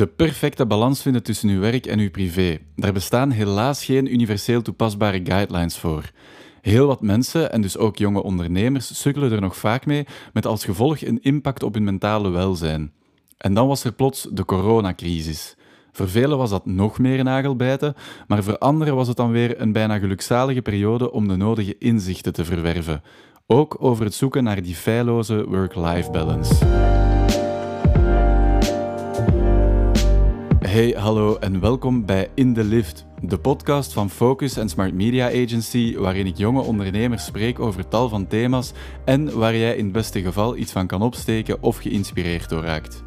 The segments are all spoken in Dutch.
De perfecte balans vinden tussen uw werk en uw privé. Daar bestaan helaas geen universeel toepasbare guidelines voor. Heel wat mensen, en dus ook jonge ondernemers, sukkelen er nog vaak mee, met als gevolg een impact op hun mentale welzijn. En dan was er plots de coronacrisis. Voor velen was dat nog meer nagelbijten, maar voor anderen was het dan weer een bijna gelukzalige periode om de nodige inzichten te verwerven. Ook over het zoeken naar die feilloze work-life balance. Hey, hallo en welkom bij In the Lift, de podcast van Focus en Smart Media Agency, waarin ik jonge ondernemers spreek over tal van thema's en waar jij in het beste geval iets van kan opsteken of geïnspireerd door raakt.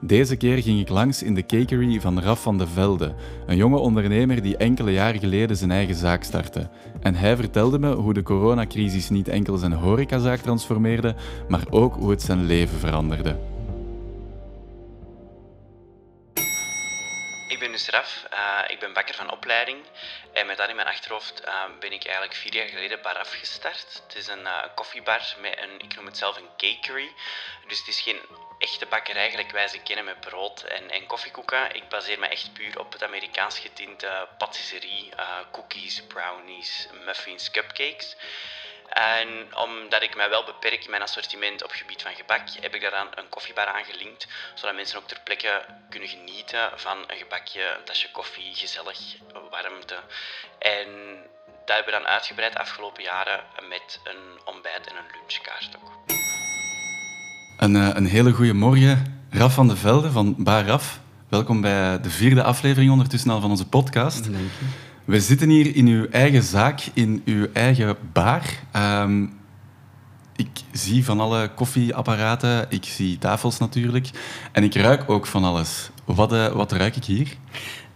Deze keer ging ik langs in de cakery van Raf van de Velde, een jonge ondernemer die enkele jaren geleden zijn eigen zaak startte. En hij vertelde me hoe de coronacrisis niet enkel zijn horecazaak transformeerde, maar ook hoe het zijn leven veranderde. Ik ben dus Raf, uh, ik ben bakker van opleiding en met dat in mijn achterhoofd uh, ben ik eigenlijk vier jaar geleden Baraf gestart. Het is een uh, koffiebar met een, ik noem het zelf een cakery. Dus het is geen echte bakkerij gelijk wij ze kennen met brood en, en koffiekoeken. Ik baseer me echt puur op het Amerikaans getinte patisserie, cookies, brownies, muffins, cupcakes. En omdat ik mij wel beperk in mijn assortiment op gebied van gebak, heb ik daaraan een koffiebar aangelinkt, zodat mensen ook ter plekke kunnen genieten van een gebakje, een tasje koffie, gezellig, warmte. En dat hebben we dan uitgebreid de afgelopen jaren met een ontbijt en een lunchkaart ook. Een, eh, een hele goede morgen, Raf van de Velde van Bar Raf. Welkom bij de vierde aflevering ondertussen al van onze podcast. Dank je. We zitten hier in uw eigen zaak, in uw eigen bar. Um, ik zie van alle koffieapparaten, ik zie tafels natuurlijk. En ik ruik ook van alles. Wat, uh, wat ruik ik hier?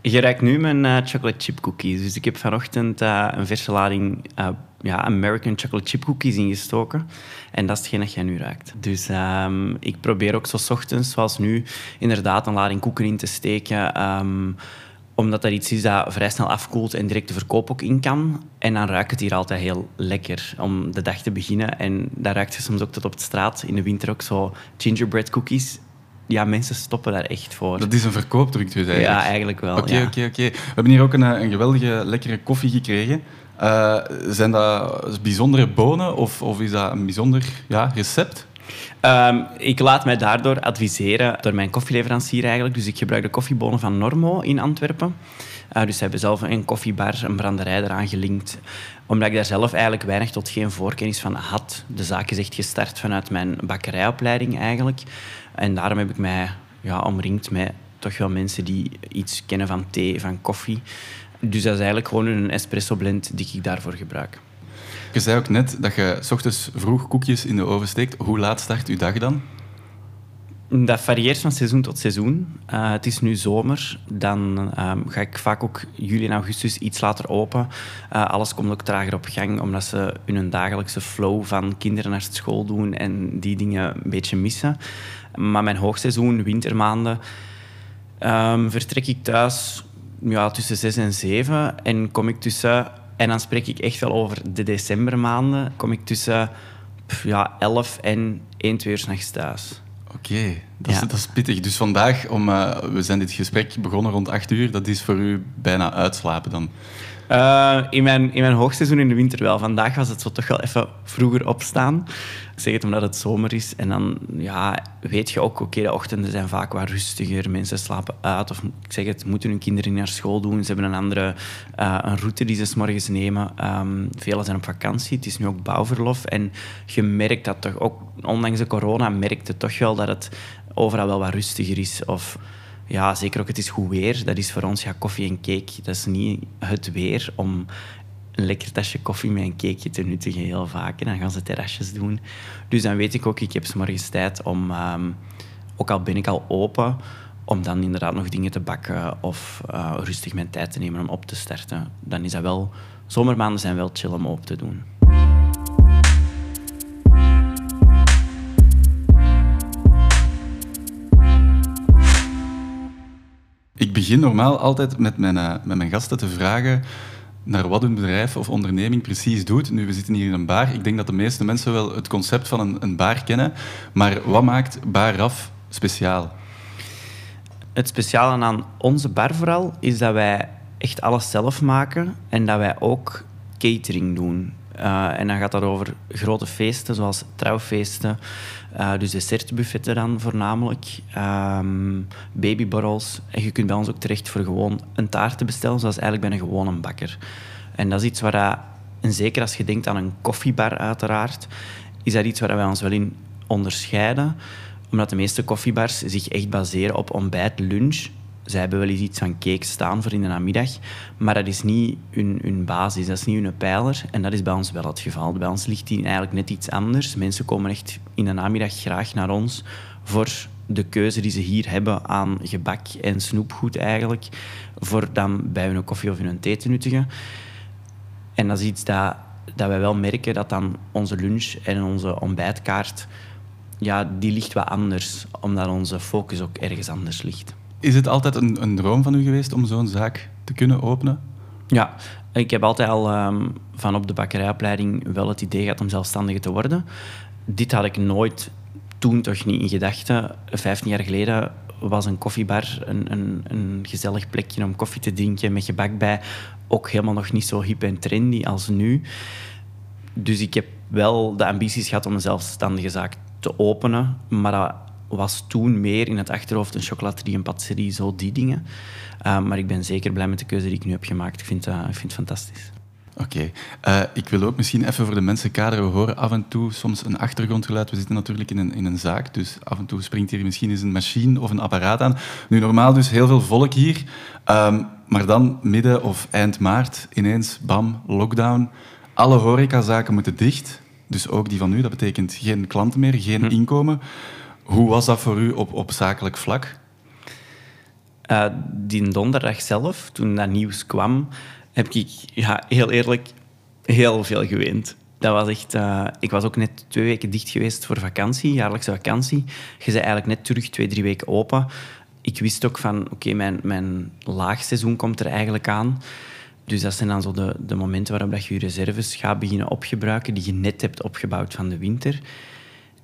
Je ruikt nu mijn uh, chocolate chip cookies. Dus ik heb vanochtend uh, een verse lading ja, American chocolate chip cookies ingestoken. En dat is hetgeen dat jij nu ruikt. Dus um, ik probeer ook zo ochtends, zoals nu, inderdaad een lading koeken in te steken. Um, omdat dat iets is dat vrij snel afkoelt en direct de verkoop ook in kan. En dan ruikt het hier altijd heel lekker om de dag te beginnen. En dan ruikt je soms ook tot op de straat in de winter ook zo gingerbread cookies. Ja, mensen stoppen daar echt voor. Dat is een verkoopdruk dus eigenlijk? Ja, eigenlijk wel. Oké, oké, oké. We hebben hier ook een, een geweldige, lekkere koffie gekregen. Uh, zijn dat bijzondere bonen of, of is dat een bijzonder ja, recept? Um, ik laat mij daardoor adviseren door mijn koffieleverancier eigenlijk. Dus ik gebruik de koffiebonen van Normo in Antwerpen. Uh, dus ze hebben zelf een koffiebar, een branderij eraan gelinkt. Omdat ik daar zelf eigenlijk weinig tot geen voorkennis van had. De zaak is echt gestart vanuit mijn bakkerijopleiding eigenlijk. En daarom heb ik mij ja, omringd met toch wel mensen die iets kennen van thee, van koffie. Dus dat is eigenlijk gewoon een espresso blend die ik daarvoor gebruik. Je zei ook net dat je s ochtends vroeg koekjes in de oven steekt. Hoe laat start uw dag dan? Dat varieert van seizoen tot seizoen. Uh, het is nu zomer. Dan um, ga ik vaak ook juli en augustus iets later open. Uh, alles komt ook trager op gang, omdat ze hun dagelijkse flow van kinderen naar school doen en die dingen een beetje missen. Maar mijn hoogseizoen, wintermaanden, um, vertrek ik thuis ja, tussen 6 en 7 en kom ik tussen en dan spreek ik echt wel over de decembermaanden. Kom ik tussen ja, 11 en 1, 2 uur s'nachts thuis. Oké, dat, ja. dat, is pittig. Dus vandaag, om, uh, we zijn dit gesprek begonnen rond 8 uur, dat is voor u bijna uitslapen dan? Uh, in, mijn, in mijn hoogseizoen in de winter wel. Vandaag was het zo toch wel even vroeger opstaan. Ik zeg het omdat het zomer is. En dan ja, weet je ook, oké, de ochtenden zijn vaak wat rustiger. Mensen slapen uit. Of ik zeg het, moeten hun kinderen naar school doen. Ze hebben een andere uh, een route die ze s morgens nemen. Um, velen zijn op vakantie. Het is nu ook bouwverlof. En je merkt dat toch ook, ondanks de corona, merkte toch wel dat het overal wel wat rustiger is. Of ja, zeker ook het is goed weer. Dat is voor ons ja, koffie en cake. Dat is niet het weer om een lekker tasje koffie met een cakeje te nuttigen heel vaak. En dan gaan ze terrasjes doen. Dus dan weet ik ook, ik heb s morgens tijd om, um, ook al ben ik al open, om dan inderdaad nog dingen te bakken of uh, rustig mijn tijd te nemen om op te starten. Dan is dat wel... Zomermaanden zijn wel chill om op te doen. Ik begin normaal altijd met mijn, uh, met mijn gasten te vragen naar wat hun bedrijf of onderneming precies doet. Nu, we zitten hier in een bar. Ik denk dat de meeste mensen wel het concept van een, een bar kennen. Maar wat maakt Bar Raf speciaal? Het speciale aan onze bar vooral is dat wij echt alles zelf maken en dat wij ook catering doen. Uh, en dan gaat dat over grote feesten, zoals trouwfeesten, uh, dus dessertbuffetten dan voornamelijk, um, babyborrels. En je kunt bij ons ook terecht voor gewoon een taart te bestellen, zoals eigenlijk bij een gewone bakker. En dat is iets waar, dat, en zeker als je denkt aan een koffiebar uiteraard, is dat iets waar wij ons wel in onderscheiden. Omdat de meeste koffiebars zich echt baseren op ontbijt, lunch zij hebben wel eens iets van cake staan voor in de namiddag, maar dat is niet hun, basis, dat is niet hun pijler. En dat is bij ons wel het geval. Bij ons ligt die eigenlijk net iets anders. Mensen komen echt in de namiddag graag naar ons voor de keuze die ze hier hebben aan gebak en snoepgoed eigenlijk, voor dan bij hun koffie of hun thee te nuttigen. En dat is iets dat, dat wij wel merken, dat dan onze lunch en onze ontbijtkaart, ja, die ligt wat anders, omdat onze focus ook ergens anders ligt. Is het altijd een, een droom van u geweest om zo'n zaak te kunnen openen? Ja, ik heb altijd al um, van op de bakkerijopleiding wel het idee gehad om zelfstandige te worden. Dit had ik nooit toen toch niet in gedachten. Vijftien jaar geleden was een koffiebar een, een, een, gezellig plekje om koffie te drinken met gebak bij. Ook helemaal nog niet zo hip en trendy als nu. Dus ik heb wel de ambities gehad om een zelfstandige zaak te openen. Maar dat was toen meer in het achterhoofd een chocolaterie, een patisserie, zo die dingen. Uh, maar ik ben zeker blij met de keuze die ik nu heb gemaakt. Ik vind, uh, ik vind het fantastisch. Oké. Okay. Uh, ik wil ook misschien even voor de mensen kaderen. We horen af en toe soms een achtergrondgeluid. We zitten natuurlijk in een, in een zaak, dus af en toe springt hier misschien eens een machine of een apparaat aan. Nu, normaal dus heel veel volk hier. Um, maar dan midden of eind maart ineens, bam, lockdown. Alle horecazaken moeten dicht. Dus ook die van u. Dat betekent geen klanten meer, geen hm. inkomen. Hoe was dat voor u op, op zakelijk vlak? Uh, die donderdag zelf, toen dat nieuws kwam, heb ik ja, heel eerlijk heel veel geweend. Dat was echt, uh, ik was ook net twee weken dicht geweest voor vakantie, jaarlijkse vakantie. Je bent eigenlijk net terug twee, drie weken open. Ik wist ook van, oké, mijn, mijn laagseizoen komt er eigenlijk aan. Dus dat zijn dan zo de, de momenten waarop dat je je reserves gaat beginnen opgebruiken die je net hebt opgebouwd van de winter.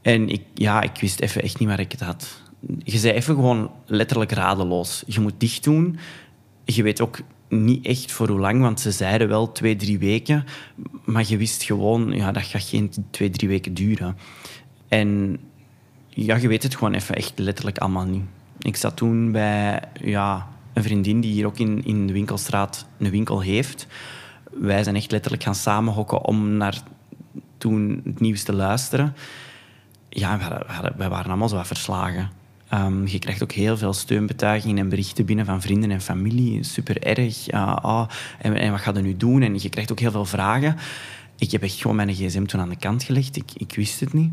En ik, ja, ik wist even echt niet waar ik het had. Je zei even gewoon letterlijk radeloos. Je moet dicht doen. Je weet ook niet echt voor hoe lang, want ze zeiden wel twee, drie weken. Maar je wist gewoon, ja, dat gaat geen twee, drie weken duren. En ja, je weet het gewoon even echt letterlijk allemaal niet. Ik zat toen bij ja, een vriendin die hier ook in, in de winkelstraat een winkel heeft. Wij zijn echt letterlijk gaan samenhokken om naar toen het nieuws te luisteren ja, wij waren allemaal zo wat verslagen. Um, je krijgt ook heel veel steunbetuigingen en berichten binnen van vrienden en familie. Super erg. Uh, en, wat ga je nu doen? En je krijgt ook heel veel vragen. Ik heb echt gewoon mijn gsm toen aan de kant gelegd. Ik, ik wist het niet.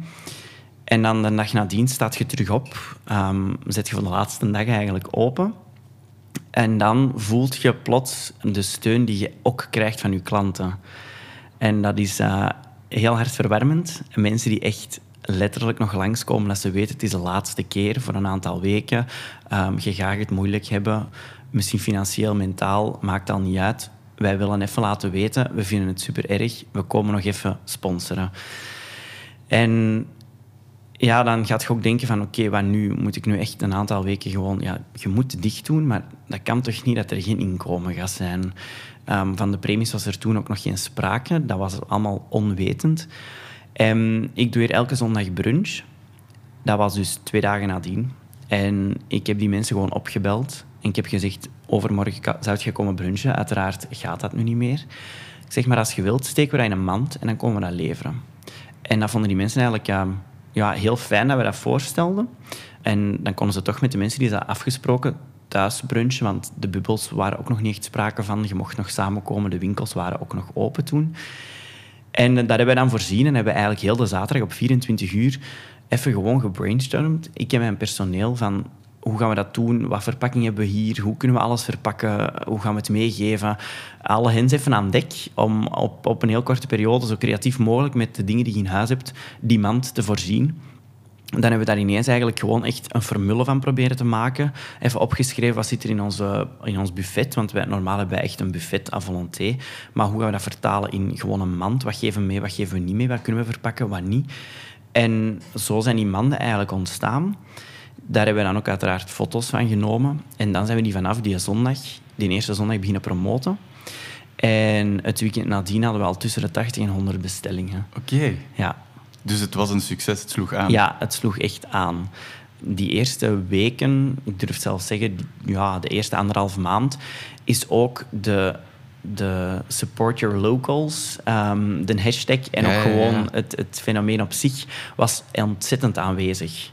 En dan de dag nadien staat je terug op. Um, zet je van de laatste dag eigenlijk open. En dan voelt je plots de steun die je ook krijgt van je klanten. En dat is uh, heel hartverwarmend. Mensen die echt letterlijk nog langskomen dat ze weten het is de laatste keer voor een aantal weken. Um, je gaat het moeilijk hebben, misschien financieel, mentaal, maakt al niet uit. Wij willen even laten weten, we vinden het super erg, we komen nog even sponsoren. En ja, dan gaat je ook denken van oké, wat nu? Moet ik nu echt een aantal weken gewoon... Ja, je moet dicht doen, maar dat kan toch niet dat er geen inkomen gaat zijn. Um, van de premies was er toen ook nog geen sprake. Dat was allemaal onwetend. En ik doe hier elke zondag brunch. Dat was dus twee dagen nadien. En ik heb die mensen gewoon opgebeld. En ik heb gezegd, overmorgen zou je komen brunchen. Uiteraard gaat dat nu niet meer. Ik zeg maar, als je wilt, steken we dat in een mand en dan komen we dat leveren. En dat vonden die mensen eigenlijk ja, heel fijn dat we dat voorstelden. En dan konden ze toch met de mensen die ze afgesproken thuis brunchen, want de bubbels waren ook nog niet echt sprake van. Je mocht nog samenkomen, de winkels waren ook nog open toen. En daar hebben we dan voorzien en hebben we eigenlijk heel de zaterdag op 24 uur even gewoon gebrainstormd. Ik en mijn personeel van hoe gaan we dat doen? Wat verpakking hebben we hier? Hoe kunnen we alles verpakken? Hoe gaan we het meegeven? Alle hens even aan dek om op, op een heel korte periode zo creatief mogelijk met de dingen die je in huis hebt, die mand te voorzien dan hebben we daar ineens eigenlijk gewoon echt een formule van proberen te maken. Even opgeschreven, wat zit er in, onze, in ons buffet? Want wij normaal hebben wij echt een buffet à volonté. Maar hoe gaan we dat vertalen in gewoon een mand? Wat geven we mee, wat geven we niet mee? Wat kunnen we verpakken, wat niet? En zo zijn die manden eigenlijk ontstaan. Daar hebben we dan ook uiteraard foto's van genomen. En dan zijn we die vanaf die zondag, die eerste zondag, beginnen promoten. En het weekend nadien hadden we al tussen de 80 en 100 bestellingen. Oké. Ja. Dus het was een succes, het sloeg aan. Ja, het sloeg echt aan. Die eerste weken, ik durf zelfs zeggen, ja, de eerste anderhalve maand, is ook de, de support your locals, um, de hashtag en ook gewoon Het, het fenomeen op zich was ontzettend aanwezig.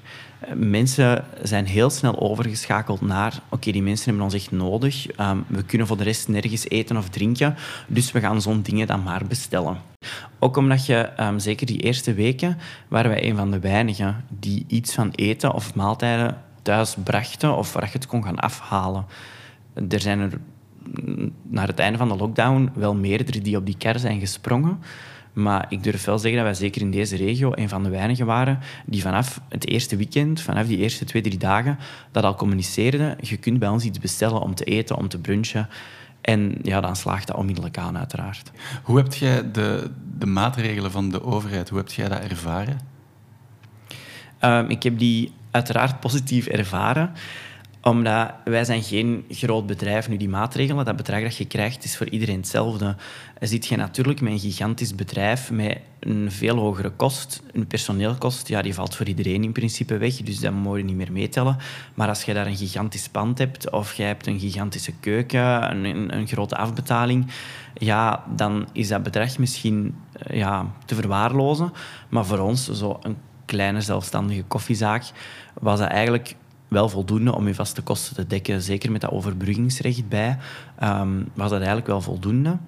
Mensen zijn heel snel overgeschakeld naar oké, die mensen hebben ons echt nodig. Um, we kunnen voor de rest nergens eten of drinken, dus we gaan zo'n dingen dan maar bestellen. Ook omdat je, um, zeker die eerste weken, waren wij een van de weinigen die iets van eten of maaltijden thuis brachten of waar je het kon gaan afhalen. Er zijn er naar het einde van de lockdown wel meerdere die op die kar zijn gesprongen. Maar ik durf wel zeggen dat wij zeker in deze regio een van de weinigen waren die vanaf het eerste weekend, vanaf die eerste twee, drie dagen, dat al communiceerden. Je kunt bij ons iets bestellen om te eten, om te brunchen. En ja, dan slaagt dat onmiddellijk aan, uiteraard. Hoe heb jij de, de maatregelen van de overheid, hoe heb jij dat ervaren? Um, ik heb die uiteraard positief ervaren omdat wij zijn geen groot bedrijf. Nu, die maatregelen, dat bedrag dat je krijgt, is voor iedereen hetzelfde. Zit je natuurlijk met een gigantisch bedrijf met een veel hogere kost. Een personeelkost, ja, die valt voor iedereen in principe weg. Dus dat moet je niet meer meetellen. Maar als je daar een gigantisch pand hebt, of je hebt een gigantische keuken, een, een, grote afbetaling, ja, dan is dat bedrag misschien eh, ja, te verwaarlozen. Maar voor ons, zo een kleine zelfstandige koffiezaak, was dat eigenlijk wel voldoende om je vaste kosten te dekken. Zeker met dat overbruggingsrecht bij, um, was dat eigenlijk wel voldoende.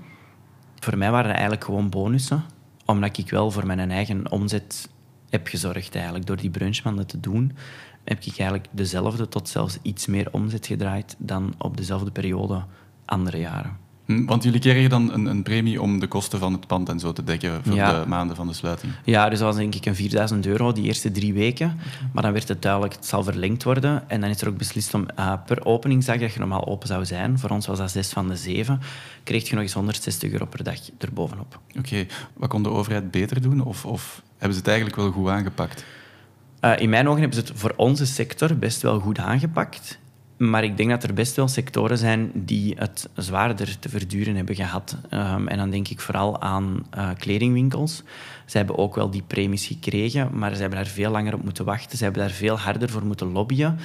Voor mij waren het eigenlijk gewoon bonussen, omdat ik wel voor mijn eigen omzet heb gezorgd eigenlijk. Door die brunchmanden te doen, heb ik eigenlijk dezelfde tot zelfs iets meer omzet gedraaid dan op dezelfde periode andere jaren. Want jullie kregen dan een, een, premie om de kosten van het pand en zo te dekken voor de maanden van de sluiting? Ja, dus dat was denk ik een 4000 euro die eerste drie weken. Maar dan werd het duidelijk, het zal verlengd worden. En dan is er ook beslist om uh, per openingsdag, dat je normaal open zou zijn, voor ons was dat 6 van de 7, kreeg je nog eens 160 euro per dag erbovenop. Oké, wat kon de overheid beter doen? Of, of hebben ze het eigenlijk wel goed aangepakt? Uh, in mijn ogen hebben ze het voor onze sector best wel goed aangepakt. Maar ik denk dat er best wel sectoren zijn die het zwaarder te verduren hebben gehad. Um, en dan denk ik vooral aan uh, kledingwinkels. Ze hebben ook wel die premies gekregen, maar ze hebben daar veel langer op moeten wachten. Ze hebben daar veel harder voor moeten lobbyen.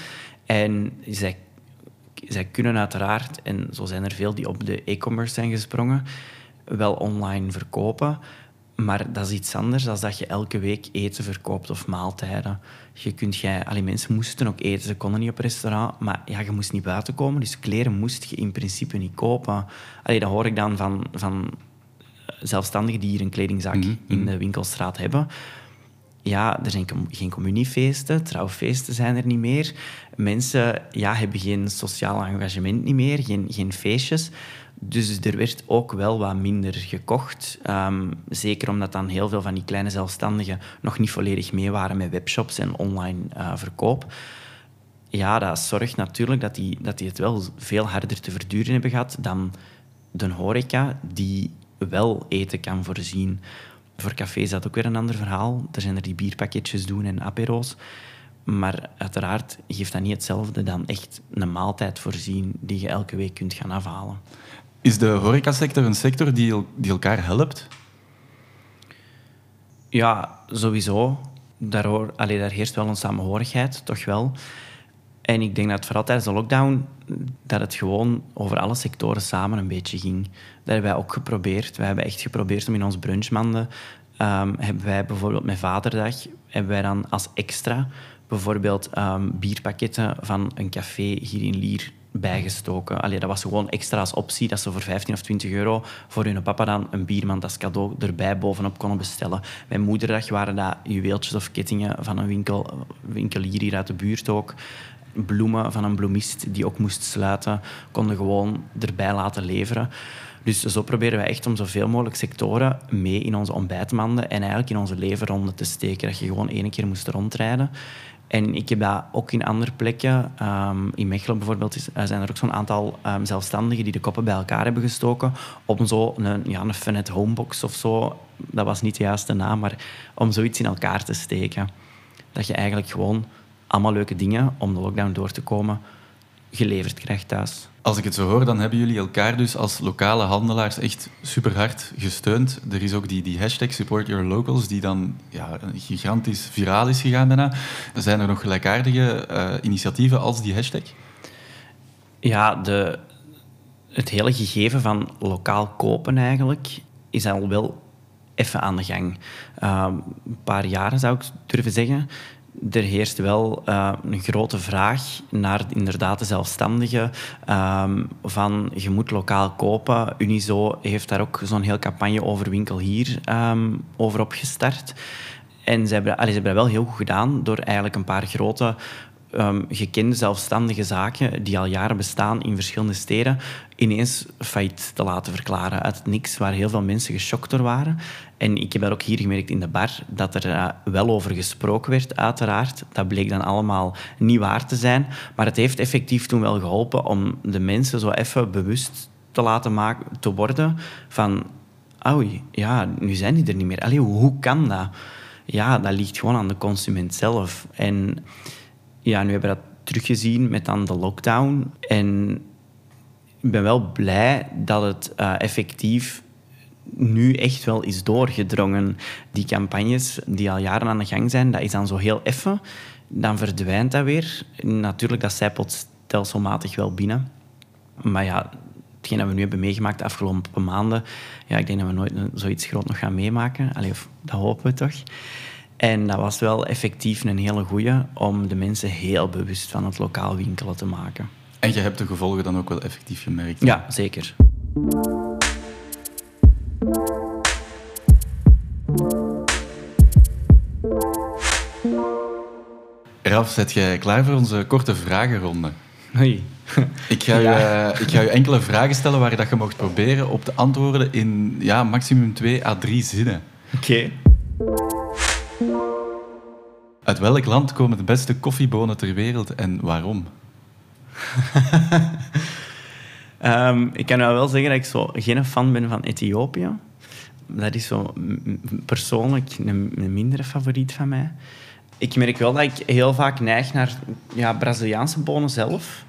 En zij, zij kunnen uiteraard, en zo zijn er veel die op de e-commerce zijn gesprongen, wel online verkopen. Maar dat is iets anders dan dat je elke week eten verkoopt of maaltijden. Je kunt, jij, allee, mensen moesten ook eten, ze konden niet op restaurant, maar ja, je moest niet buiten komen, dus kleren moest je in principe niet kopen. Allee, dat hoor ik dan van, van zelfstandigen die hier een kledingzak mhm, in mhm. de winkelstraat hebben. Ja, er zijn geen communiefeesten, trouwfeesten zijn er niet meer. Mensen ja, hebben geen sociaal engagement niet meer, geen, geen feestjes. Dus er werd ook wel wat minder gekocht. Um, zeker omdat dan heel veel van die kleine zelfstandigen nog niet volledig mee waren met webshops en online uh, verkoop. Ja, dat zorgt natuurlijk dat die, dat die het wel veel harder te verduren hebben gehad dan de horeca, die wel eten kan voorzien. Voor cafés is dat ook weer een ander verhaal. Er zijn er die bierpakketjes doen en apero's. Maar uiteraard geeft dat niet hetzelfde dan echt een maaltijd voorzien die je elke week kunt gaan afhalen. Is de horecasector een sector die, die elkaar helpt? Ja, sowieso. Daar, hoor, daar heerst wel een samenhorigheid, toch wel. En ik denk dat vooral tijdens de lockdown dat het gewoon over alle sectoren samen een beetje ging. Dat hebben wij ook geprobeerd. Wij hebben echt geprobeerd om in ons brunchmanden... Um, hebben wij bijvoorbeeld met Vaderdag hebben wij dan als extra bijvoorbeeld um, bierpakketten van een café hier in Lier bijgestoken. Allee, dat was gewoon extra als optie dat ze voor 15 of 20 euro voor hun papa dan een biermand als cadeau erbij bovenop konden bestellen. Bij moederdag waren dat juweeltjes of kettingen van een winkel, winkelier hier uit de buurt ook. Bloemen van een bloemist die ook moest sluiten, konden gewoon erbij laten leveren. Dus zo proberen wij echt om zoveel mogelijk sectoren mee in onze ontbijtmanden en eigenlijk in onze levenronde te steken. Dat je gewoon één keer moest rondrijden. En ik heb dat ook in andere plekken. Um, in Mechelen bijvoorbeeld is, zijn er ook zo'n aantal um, zelfstandigen die de koppen bij elkaar hebben gestoken om zo een, ja, een Homebox of zo, dat was niet de juiste naam, maar om zoiets in elkaar te steken. Dat je eigenlijk gewoon allemaal leuke dingen om de lockdown door te komen geleverd krijgt thuis. Als ik het zo hoor, dan hebben jullie elkaar dus als lokale handelaars echt super hard gesteund. Er is ook die, die hashtag Support Your Locals, die dan ja, gigantisch viraal is gegaan daarna. Zijn er nog gelijkaardige eh, initiatieven als die hashtag? Ja, de, het hele gegeven van lokaal kopen eigenlijk is al wel even aan de gang. Uh, een paar jaren zou ik durven zeggen er heerst wel uh, een grote vraag naar inderdaad de zelfstandigen. Um, van je moet lokaal kopen. Unizo heeft daar ook zo'n heel campagne over winkel hier um, over opgestart. En ze hebben, ze hebben dat wel heel goed gedaan door eigenlijk een paar grote um, gekende zelfstandige zaken die al jaren bestaan in verschillende steden ineens failliet te laten verklaren uit het niks, waar heel veel mensen geschokt door waren. En ik heb dat ook hier gemerkt in de bar, dat er uh, wel over gesproken werd, uiteraard. Dat bleek dan allemaal niet waar te zijn. Maar het heeft effectief toen wel geholpen om de mensen zo even bewust te laten maken, te worden van... Oei, ja, nu zijn die er niet meer. Allee, hoe kan dat? Ja, dat ligt gewoon aan de consument zelf. En ja, nu hebben we dat teruggezien met dan de lockdown. En ik ben wel blij dat het uh, effectief nu echt wel is doorgedrongen. Die campagnes die al jaren aan de gang zijn, dat is dan zo heel effen. Dan verdwijnt dat weer. Natuurlijk, dat zijpelt stelselmatig wel binnen. Maar ja, hetgeen dat we nu hebben meegemaakt de afgelopen maanden, ja, ik denk dat we nooit zoiets groot nog gaan meemaken. Allee, dat hopen we toch. En dat was wel effectief een hele goeie om de mensen heel bewust van het lokaal winkelen te maken. En je hebt de gevolgen dan ook wel effectief gemerkt? Ja, zeker. Ralf, zet jij klaar voor onze korte vragenronde? Hoi. Ik ga, ja. je, ik ga je enkele vragen stellen waar je dat je mocht proberen op te antwoorden in ja, maximum twee à drie zinnen. Oké. Uit welk land komen de beste koffiebonen ter wereld en waarom? Um, ik kan wel zeggen dat ik zo geen fan ben van Ethiopië. Dat is zo persoonlijk een, een mindere favoriet van mij. Ik merk wel dat ik heel vaak neig naar ja, Braziliaanse bonen zelf.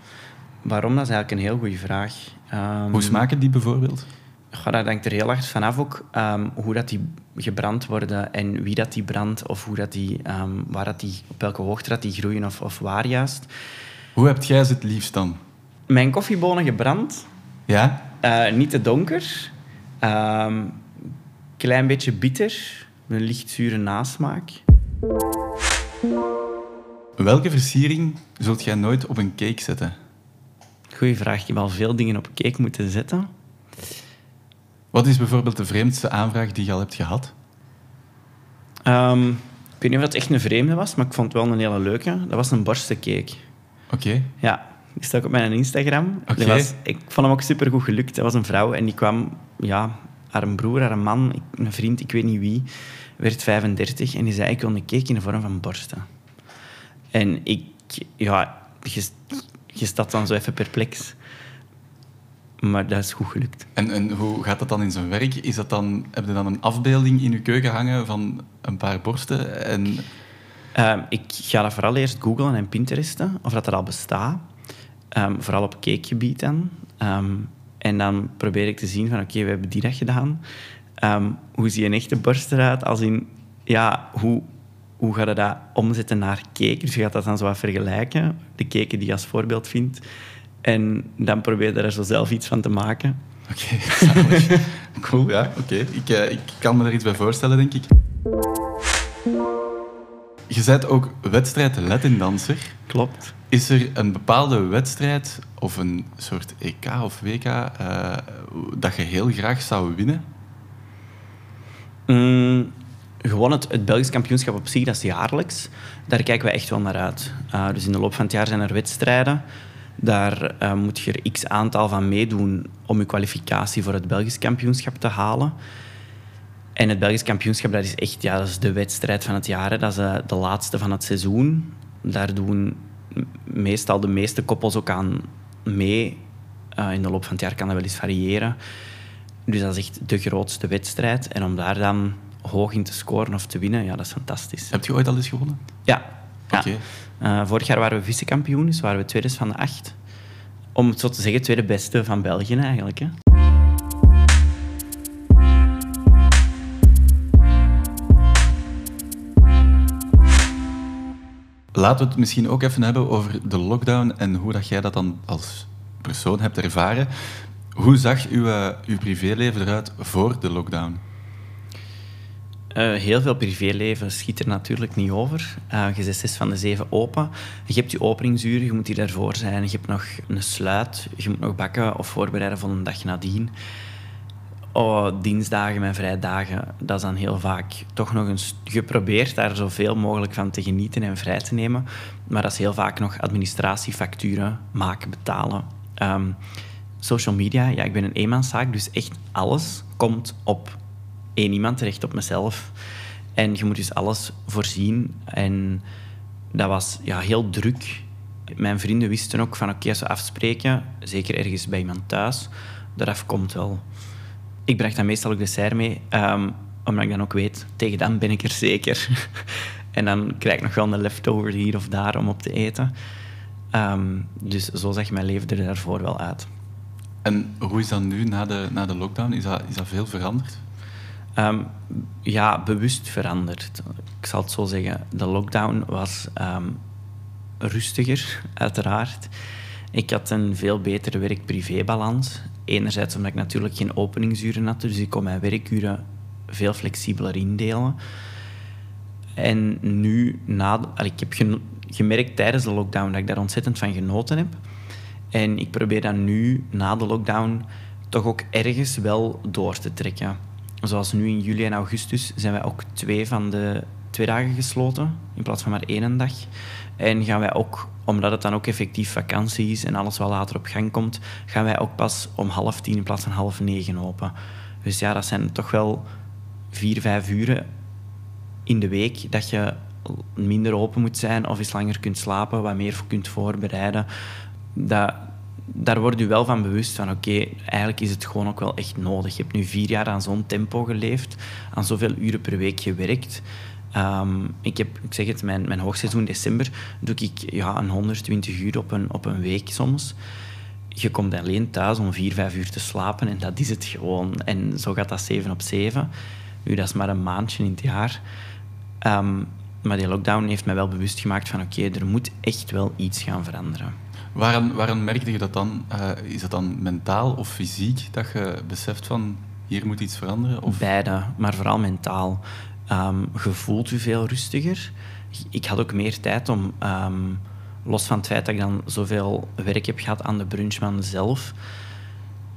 Waarom? Dat is eigenlijk een heel goede vraag. Um, Hoe smaken die bijvoorbeeld? Ja, dat hangt er heel hard vanaf ook um, hoe dat die gebrand worden en wie dat die brandt of hoe dat die, um, waar dat die, op welke hoogte dat die groeien of, of waar juist. Hoe hebt jij ze het liefst dan? Mijn koffiebonen gebrand. Ja? Uh, niet te donker. Um, klein beetje bitter. Een licht zure nasmaak. Welke versiering zult jij nooit op een cake zetten? Goeie vraag. Ik heb al veel dingen op cake moeten zetten. Wat is bijvoorbeeld de vreemdste aanvraag die je al hebt gehad? Um, ik weet niet of dat echt een vreemde was, maar ik vond het wel een hele leuke. Dat was een borstencake. Oké. Ja, die staat op mijn Instagram. Oké. Was, ik vond hem ook super goed gelukt. Dat was een vrouw en die kwam, ja, haar broer, haar man, een vriend, ik weet niet wie, werd 35 en die zei: Ik wil een cake in de vorm van borsten. En ik, ja, je, je staat dan zo even perplex. Maar dat is goed gelukt. En, en hoe gaat dat dan in zijn werk? Is dat dan, heb je dan een afbeelding in je keuken hangen van een paar borsten? En... Uh, ik ga dat vooral eerst googlen en pinteresten, of dat er al bestaat. Um, vooral op cakegebied dan. Um, en dan probeer ik te zien van, oké, we hebben die dat gedaan. Um, hoe ziet een echte borst eruit? Als in, ja, hoe, hoe ga je dat omzetten naar cake? Dus je gaat dat dan zo wat vergelijken. De cake die je als voorbeeld vindt. En dan probeer je er zo zelf iets van te maken. Oké, cool, ja. Oké, ik, uh, ik kan me er iets bij voorstellen, denk ik. Je bent ook wedstrijd Latin-danser. Klopt. Is er een bepaalde wedstrijd of een soort EK of WK uh, dat je heel graag zou winnen? Mm, gewoon het, het Belgisch kampioenschap op zich, dat is jaarlijks. Daar kijken we echt wel naar uit. Uh, dus in de loop van het jaar zijn er wedstrijden. Daar uh, moet je er x aantal van meedoen om je kwalificatie voor het Belgisch kampioenschap te halen. En het Belgisch kampioenschap dat is echt ja, dat is de wedstrijd van het jaar. Hè. Dat is uh, de laatste van het seizoen. Daar doen meestal de meeste koppels ook aan mee. Uh, in de loop van het jaar kan dat wel eens variëren. Dus dat is echt de grootste wedstrijd. En om daar dan hoog in te scoren of te winnen, ja, dat is fantastisch. Heb je ooit al eens gewonnen? Ja, Oké. Eh, vorig jaar waren we vice-kampioen, dus waren we tweede van de acht. Om het zo te zeggen, tweede beste van België eigenlijk. Hè. Laten we het misschien ook even hebben over de lockdown en hoe dat jij dat dan als persoon hebt ervaren. Hoe zag uw, eh, uw privéleven eruit voor de lockdown? Uh, heel veel privéleven schiet er natuurlijk niet over. Uh, je zit zes van de zeven open. Je hebt je openingsuren, je moet hier daarvoor zijn. Je hebt nog een sluit, je moet nog bakken of voorbereiden voor een dag nadien. Oh, dinsdagen en vrijdagen, dat is dan heel vaak toch nog eens geprobeerd daar zoveel mogelijk van te genieten en vrij te nemen. Maar dat is heel vaak nog administratiefacturen maken, betalen. Um, social media, ja, ik ben een eenmanszaak, dus echt alles komt op één iemand terecht, op mezelf. En je moet dus alles voorzien. En dat was ja, heel druk. Mijn vrienden wisten ook van oké, als we afspreken, zeker ergens bij iemand thuis, eraf komt wel. Ik bracht dan meestal ook dessert mee, um, omdat ik dan ook weet, tegen dan ben ik er zeker. en dan krijg ik nog wel een leftover hier of daar om op te eten. Um, dus zo zag mijn leven er daarvoor wel uit. En hoe is dat nu na de, na de lockdown? Is dat, is dat veel veranderd? Um, ja, bewust veranderd. Ik zal het zo zeggen. De lockdown was um, rustiger, uiteraard. Ik had een veel betere werk-privé-balans. Enerzijds omdat ik natuurlijk geen openingsuren had, dus ik kon mijn werkuren veel flexibeler indelen. En nu, na, ik heb gemerkt tijdens de lockdown dat ik daar ontzettend van genoten heb. En ik probeer dat nu, na de lockdown, toch ook ergens wel door te trekken. Zoals nu in juli en augustus zijn wij ook twee van de twee dagen gesloten, in plaats van maar één dag. En gaan wij ook, omdat het dan ook effectief vakantie is en alles wel later op gang komt, gaan wij ook pas om half tien in plaats van half negen open. Dus ja, dat zijn toch wel vier, vijf uren in de week dat je minder open moet zijn of eens langer kunt slapen, wat meer kunt voorbereiden dat, daar word je wel van bewust van, oké, eigenlijk is het gewoon ook wel echt nodig. Je hebt nu vier jaar aan zo'n tempo geleefd, aan zoveel uren per week gewerkt. Um, ik, heb, ik zeg het, mijn, mijn hoogseizoen december doe ik ja, een 120 uur op een, op een week soms. Je komt alleen thuis om vier, vijf uur te slapen en dat is het gewoon. En zo gaat dat zeven op zeven. Nu, dat is maar een maandje in het jaar. Um, maar die lockdown heeft mij wel bewust gemaakt van oké, er moet echt wel iets gaan veranderen. Waarom, waarom merkte je dat dan? Uh, is het dan mentaal of fysiek dat je beseft van hier moet iets veranderen? Of? Beide, maar vooral mentaal. Um, je voelt veel rustiger. Ik had ook meer tijd om, um, los van het feit dat ik dan zoveel werk heb gehad aan de brunchman zelf,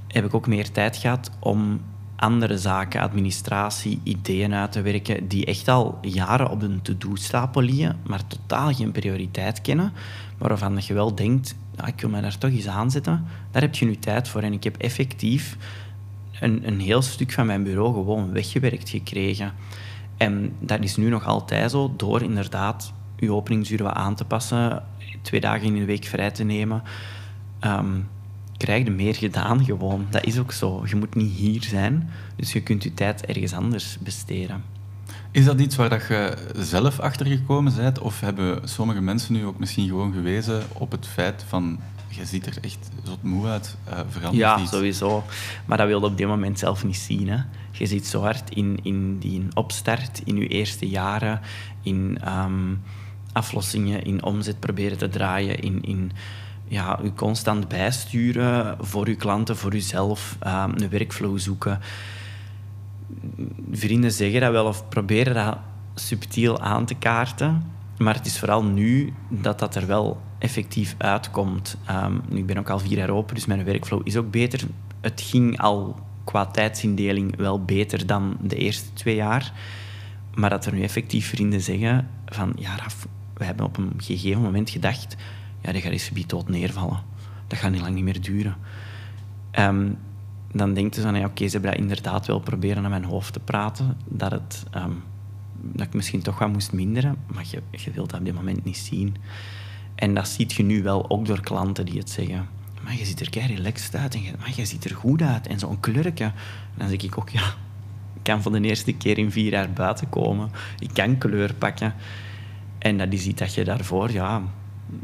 heb ik ook meer tijd gehad om andere zaken, administratie, ideeën uit te werken die echt al jaren op een to-do-stapel liggen, maar totaal geen prioriteit kennen, maar waarvan je wel denkt, ja, ik wil me daar toch eens aanzetten. Daar heb je nu tijd voor. En ik heb effectief een, een heel stuk van mijn bureau gewoon weggewerkt gekregen. En dat is nu nog altijd zo, door inderdaad je openingsuren wat aan te passen, twee dagen in de week vrij te nemen. Um, krijg je meer gedaan gewoon. Dat is ook zo. Je moet niet hier zijn, dus je kunt je tijd ergens anders besteden. Is dat iets waar dat je zelf achter gekomen bent? Of hebben sommige mensen nu ook misschien gewoon gewezen op het feit van je ziet er echt zo moe uit, uh, verandert Ja, sowieso. Maar dat wilde op dit moment zelf niet zien. Hè. Je zit zo hard in, in die opstart, in je eerste jaren, in um, aflossingen, in omzet proberen te draaien, in, in ja, u constant bijsturen voor uw klanten, voor uzelf, um, een workflow zoeken vrienden zeggen dat wel of proberen dat subtiel aan te kaarten. Maar het is vooral nu dat dat er wel effectief uitkomt. Um, ik ben ook al vier jaar open, dus mijn workflow is ook beter. Het ging al qua tijdsindeling wel beter dan de eerste twee jaar. Maar dat er nu effectief vrienden zeggen van... Ja, Raf, we hebben op een gegeven moment gedacht... Ja, die gaat eens dood neervallen. Dat gaat niet lang niet meer duren. Um, dan denkt ze van, ja, oké, ze hebben dat inderdaad wel proberen naar mijn hoofd te praten, dat, het, um, dat ik misschien toch wat moest minderen, maar je, je wilt dat op dit moment niet zien. En dat ziet je nu wel ook door klanten die het zeggen. Maar je ziet er kei relaxed uit en je, je ziet er goed uit en zo'n kleurke. Dan zeg ik ook, ja, ik kan voor de eerste keer in vier jaar buiten komen. Ik kan kleur pakken. En dat is iets dat je daarvoor ja,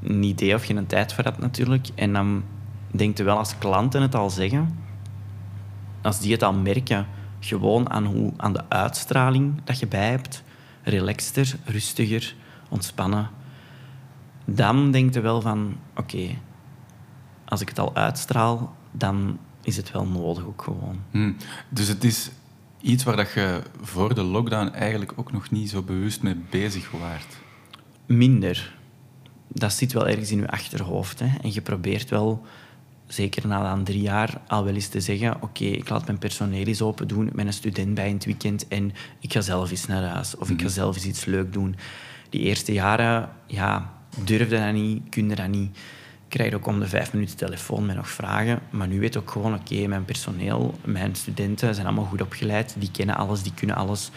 een idee of je een tijd voor had natuurlijk. En dan denk je wel als klanten het al zeggen, als die het al merken, gewoon aan, hoe, aan de uitstraling dat je bij hebt, relaxter, rustiger, ontspannen, dan denk je wel van, oké, als ik het al uitstraal, dan is het wel nodig ook gewoon. Hmm. Dus het is iets waar dat je voor de lockdown eigenlijk ook nog niet zo bewust mee bezig waart? Minder. Dat zit wel ergens in je achterhoofd. Hè. En je probeert wel, zeker na dan drie jaar, al wel eens te zeggen oké, ik laat mijn personeel eens open doen met een student bij in het weekend en ik ga zelf eens naar huis. Of ik ga mhm. zelf eens iets leuk doen. Die eerste jaren, ja, durfde dat niet, kunde dat niet krijg ook om de vijf minuten telefoon met nog vragen. Maar nu weet ik ook gewoon, oké, mijn personeel, mijn studenten zijn allemaal goed opgeleid. Die kennen alles, die kunnen alles.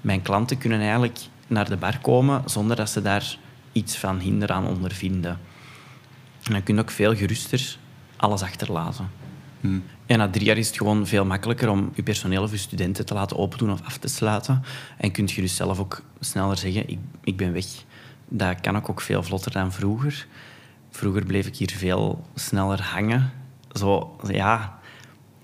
Mijn klanten kunnen eigenlijk naar de bar komen zonder dat ze daar iets van hinder aan ondervinden. En dan kun je ook veel geruster alles achterlaten. Hmm. En na drie jaar is het gewoon veel makkelijker om je personeel of je studenten te laten opendoen of af te sluiten. En kun je dus zelf ook sneller zeggen, ik, ik ben weg. Dat kan ook, ook veel vlotter dan vroeger. Vroeger bleef ik hier veel sneller hangen. Zo, ja,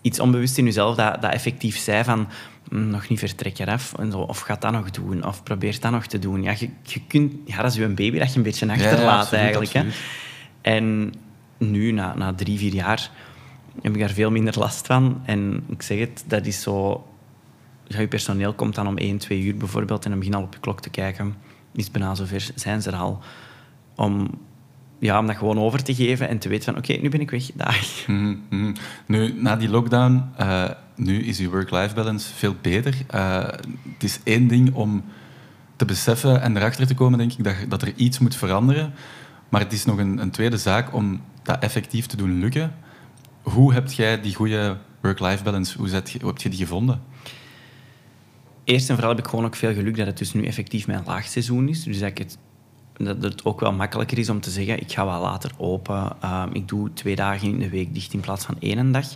iets onbewust in jezelf dat, dat effectief zei van hm, nog niet vertrek eraf. En zo, of gaat dat nog doen, of probeer dat nog te doen. Ja, je, je kunt, ja, dat is je een baby dat je een beetje achterlaat eigenlijk. Hè. En nu, na, na drie, vier jaar, heb ik daar veel minder last van. En ik zeg het, dat is zo... Ja, je personeel komt dan om 1, 2 uur bijvoorbeeld en dan begin al op je klok te kijken. Is bijna zover, zijn ze er al. Om ja, om dat gewoon over te geven en te weten van oké, nu ben ik weg. Dag. Mm -hmm. Nu, na die lockdown, uh, nu is uw work-life balance veel beter. Uh, het is één ding om te beseffen en erachter te komen, denk ik, dat, dat er iets moet veranderen. Maar het is nog een, een tweede zaak om dat effectief te doen lukken. Hoe heb jij die goede work-life balance, hoe, zet je, hoe heb je die gevonden? Eerst en vooral heb ik gewoon ook veel geluk dat het dus nu effectief mijn laagseizoen is. Dus dat ik het dat het ook wel makkelijker is om te zeggen, ik ga wat later open. Ehm, ik doe twee dagen in de week dicht in plaats van één dag.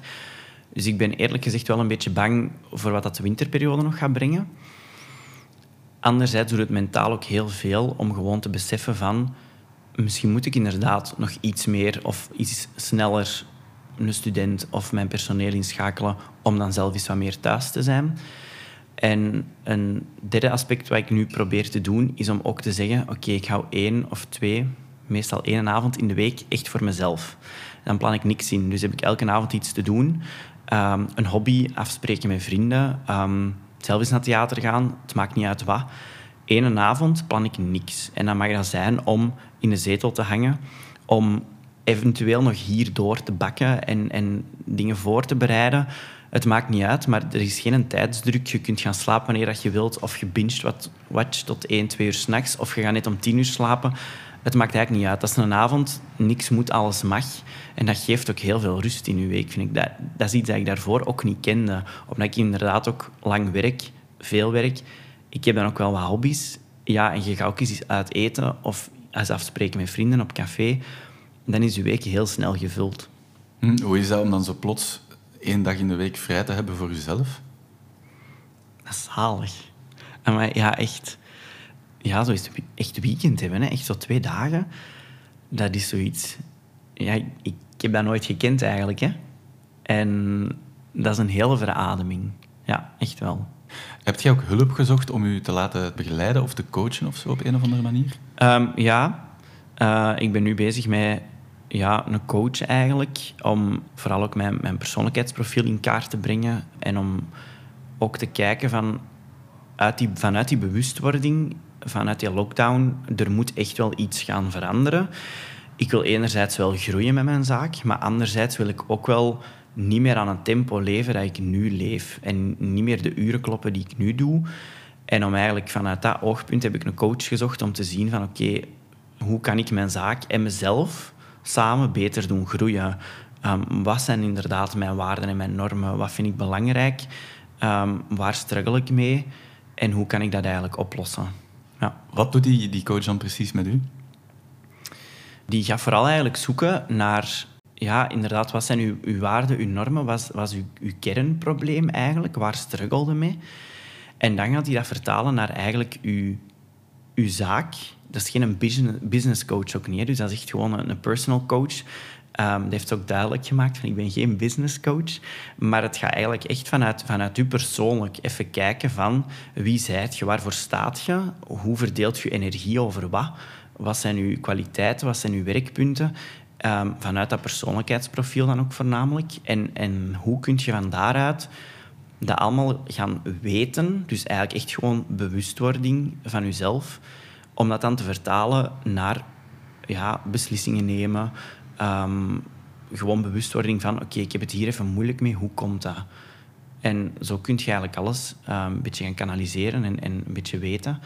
Dus ik ben eerlijk gezegd wel een beetje bang voor wat dat de winterperiode nog gaat brengen. Anderzijds doet het mentaal ook heel veel om gewoon te beseffen van... Misschien moet ik inderdaad nog iets meer of iets sneller een student of mijn personeel inschakelen om dan zelf eens wat meer thuis te zijn. En een derde aspect wat ik nu probeer te doen, is om ook te zeggen, oké, ik hou één of twee, meestal één avond in de week, echt voor mezelf. Dan plan ik niks in. Dus heb ik elke avond iets te doen. Um, een hobby, afspreken met vrienden, um, zelf eens naar het theater gaan, het maakt niet uit wat. Eén avond plan ik niks. En dan mag dat zijn om in de zetel te hangen, om eventueel nog hier door te bakken en, en dingen voor te bereiden. Het maakt niet uit, maar er is geen tijdsdruk. Je kunt gaan slapen wanneer dat je wilt, of je binget wat watch tot 1, 2 uur s'nachts, of je gaat net om 10 uur slapen. Het maakt eigenlijk niet uit. Dat is een avond, niks moet, alles mag. En dat geeft ook heel veel rust in je week, vind ik. Dat, dat is iets dat ik daarvoor ook niet kende. Omdat ik inderdaad ook lang werk, veel werk. Ik heb dan ook wel wat hobby's. Ja, en je gaat ook eens uit eten of eens afspreken met vrienden op café. Dan is je week heel snel gevuld. Hm, hoe is dat om dan zo plots één dag in de week vrij te hebben voor jezelf? Dat is zalig. Maar ja, echt... Ja, zo is het echt weekend hebben. Hè. Echt zo twee dagen. Dat is zoiets... Ja, ik, ik heb dat nooit gekend eigenlijk. Hè. En dat is een hele verademing. Ja, echt wel. Heb jij ook hulp gezocht om je te laten begeleiden of te coachen of zo op een of andere manier? Um, ja. Uh, ik ben nu bezig met ja, een coach eigenlijk. Om vooral ook mijn, mijn persoonlijkheidsprofiel in kaart te brengen. En om ook te kijken van, uit die, vanuit die bewustwording, vanuit die lockdown, er moet echt wel iets gaan veranderen. Ik wil enerzijds wel groeien met mijn zaak, maar anderzijds wil ik ook wel niet meer aan een tempo leven dat ik nu leef. En niet meer de uren kloppen die ik nu doe. En om eigenlijk vanuit dat oogpunt heb ik een coach gezocht om te zien van oké, hoe kan ik mijn zaak en mezelf samen beter doen groeien. Um, wat zijn inderdaad mijn waarden en mijn normen? Wat vind ik belangrijk? Um, waar struggle ik mee? En hoe kan ik dat eigenlijk oplossen? Ja. Wat doet die, die coach dan precies met u? Die gaat vooral eigenlijk zoeken naar ja, inderdaad, wat zijn uw, uw waarden, uw normen? Wat was uw, uw kernprobleem eigenlijk? Waar struggelde mee? En dan gaat hij dat vertalen naar eigenlijk uw, uw zaak dat is geen business, coach ook niet. Dus dat is echt gewoon een, personal coach. Um, dat heeft ook duidelijk gemaakt van ik ben geen business coach. Maar het gaat eigenlijk echt vanuit, vanuit u persoonlijk even kijken van wie zijt je, waarvoor staat je, hoe verdeelt je energie over wat, wat zijn uw kwaliteiten, wat zijn uw werkpunten. Ehm, vanuit dat persoonlijkheidsprofiel dan ook voornamelijk. En, en hoe kun je van daaruit dat allemaal gaan weten, dus eigenlijk echt gewoon bewustwording van jezelf, om dat dan te vertalen naar ja, beslissingen nemen, ehm, gewoon bewustwording van oké, ik heb het hier even moeilijk mee, hoe komt dat? En zo kun je eigenlijk alles um, een beetje gaan kanaliseren en, en een beetje weten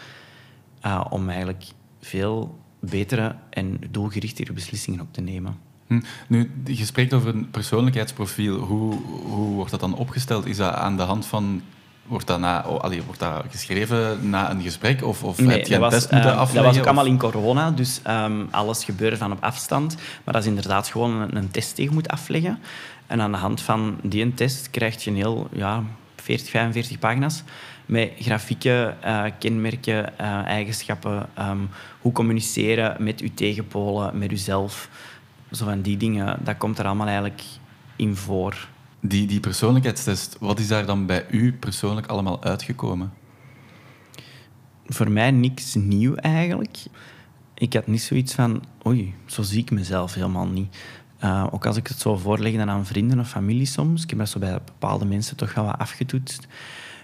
uh, om eigenlijk veel betere en doelgerichtere beslissingen op te nemen. Hm. Nu, je spreekt over een persoonlijkheidsprofiel. Hoe, hoe wordt dat dan opgesteld? Is dat aan de hand van Wordt dat, na, oh, allee, wordt dat geschreven na een gesprek? Of, of nee, heb je een was, test moeten uh, afleggen? Dat was ook of? allemaal in corona, dus um, alles gebeurde van op afstand. Maar dat is inderdaad gewoon een, een test die je moet afleggen. En aan de hand van die test krijg je een heel ja, 40, 45 pagina's met grafieken, uh, kenmerken, uh, eigenschappen, um, hoe communiceren met uw tegenpolen, met uzelf. Zo van die dingen, dat komt er allemaal eigenlijk in voor. Die, die persoonlijkheidstest, wat is daar dan bij u persoonlijk allemaal uitgekomen? Voor mij niks nieuw eigenlijk. Ik had niet zoiets van, oei, zo zie ik mezelf helemaal niet. Uh, ook als ik het zo voorleg dan aan vrienden of familie soms, ik heb dat bij bepaalde mensen toch wel wat afgetoetst,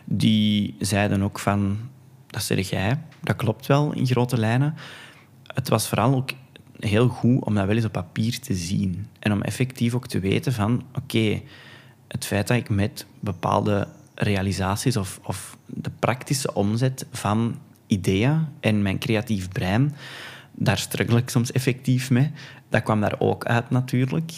die zeiden ook van, dat zeg jij, dat klopt wel in grote lijnen. Het was vooral ook heel goed om dat wel eens op papier te zien. En om effectief ook te weten van, oké, het feit dat ik met bepaalde realisaties of, of de praktische omzet van ideeën en mijn creatief brein, daar struggle ik soms effectief mee. Dat kwam daar ook uit natuurlijk.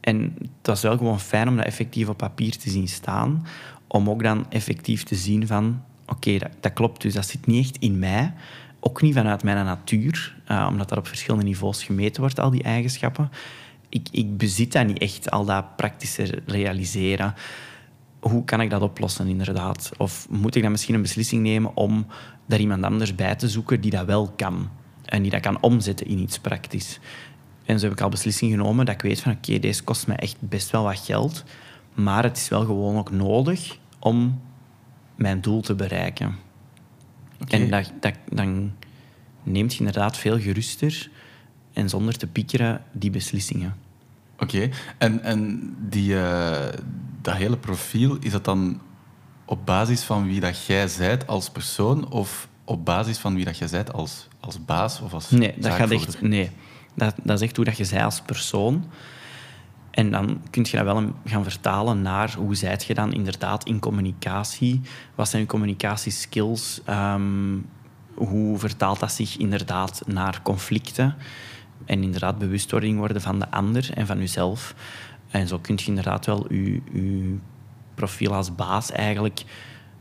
En het was wel gewoon fijn om dat effectief op papier te zien staan, om ook dan effectief te zien van, oké, dat, dat, klopt, dus dat zit niet echt in mij, ook niet vanuit mijn natuur, uh, omdat dat op verschillende niveaus gemeten wordt, al die eigenschappen. Ik, ik bezit dat niet echt, al dat praktische realiseren. Hoe kan ik dat oplossen, inderdaad? Of moet ik dan misschien een beslissing nemen om daar iemand anders bij te zoeken die dat wel kan? En die dat kan omzetten in iets praktisch. En zo heb ik al beslissing genomen dat ik weet van oké, okay, deze kost mij echt best wel wat geld. Maar het is wel gewoon ook nodig om mijn doel te bereiken. Okay. En dat, dat, dan neemt je inderdaad veel geruster en zonder te piekeren die beslissingen. Oké, okay. en, en die, uh, dat hele profiel, is dat dan op basis van wie dat jij zijt als persoon of op basis van wie dat jij zijt als, als baas of als Nee, dat gaat echt... Nee, dat, dat is echt hoe dat je zij als persoon. En dan kun je dat wel gaan vertalen naar hoe zijt je dan inderdaad in communicatie. Wat zijn je communicatieskills? Um, hoe vertaalt dat zich inderdaad naar conflicten? En inderdaad bewustwording worden van de ander en van jezelf. En zo kun je inderdaad wel je, je profiel als baas eigenlijk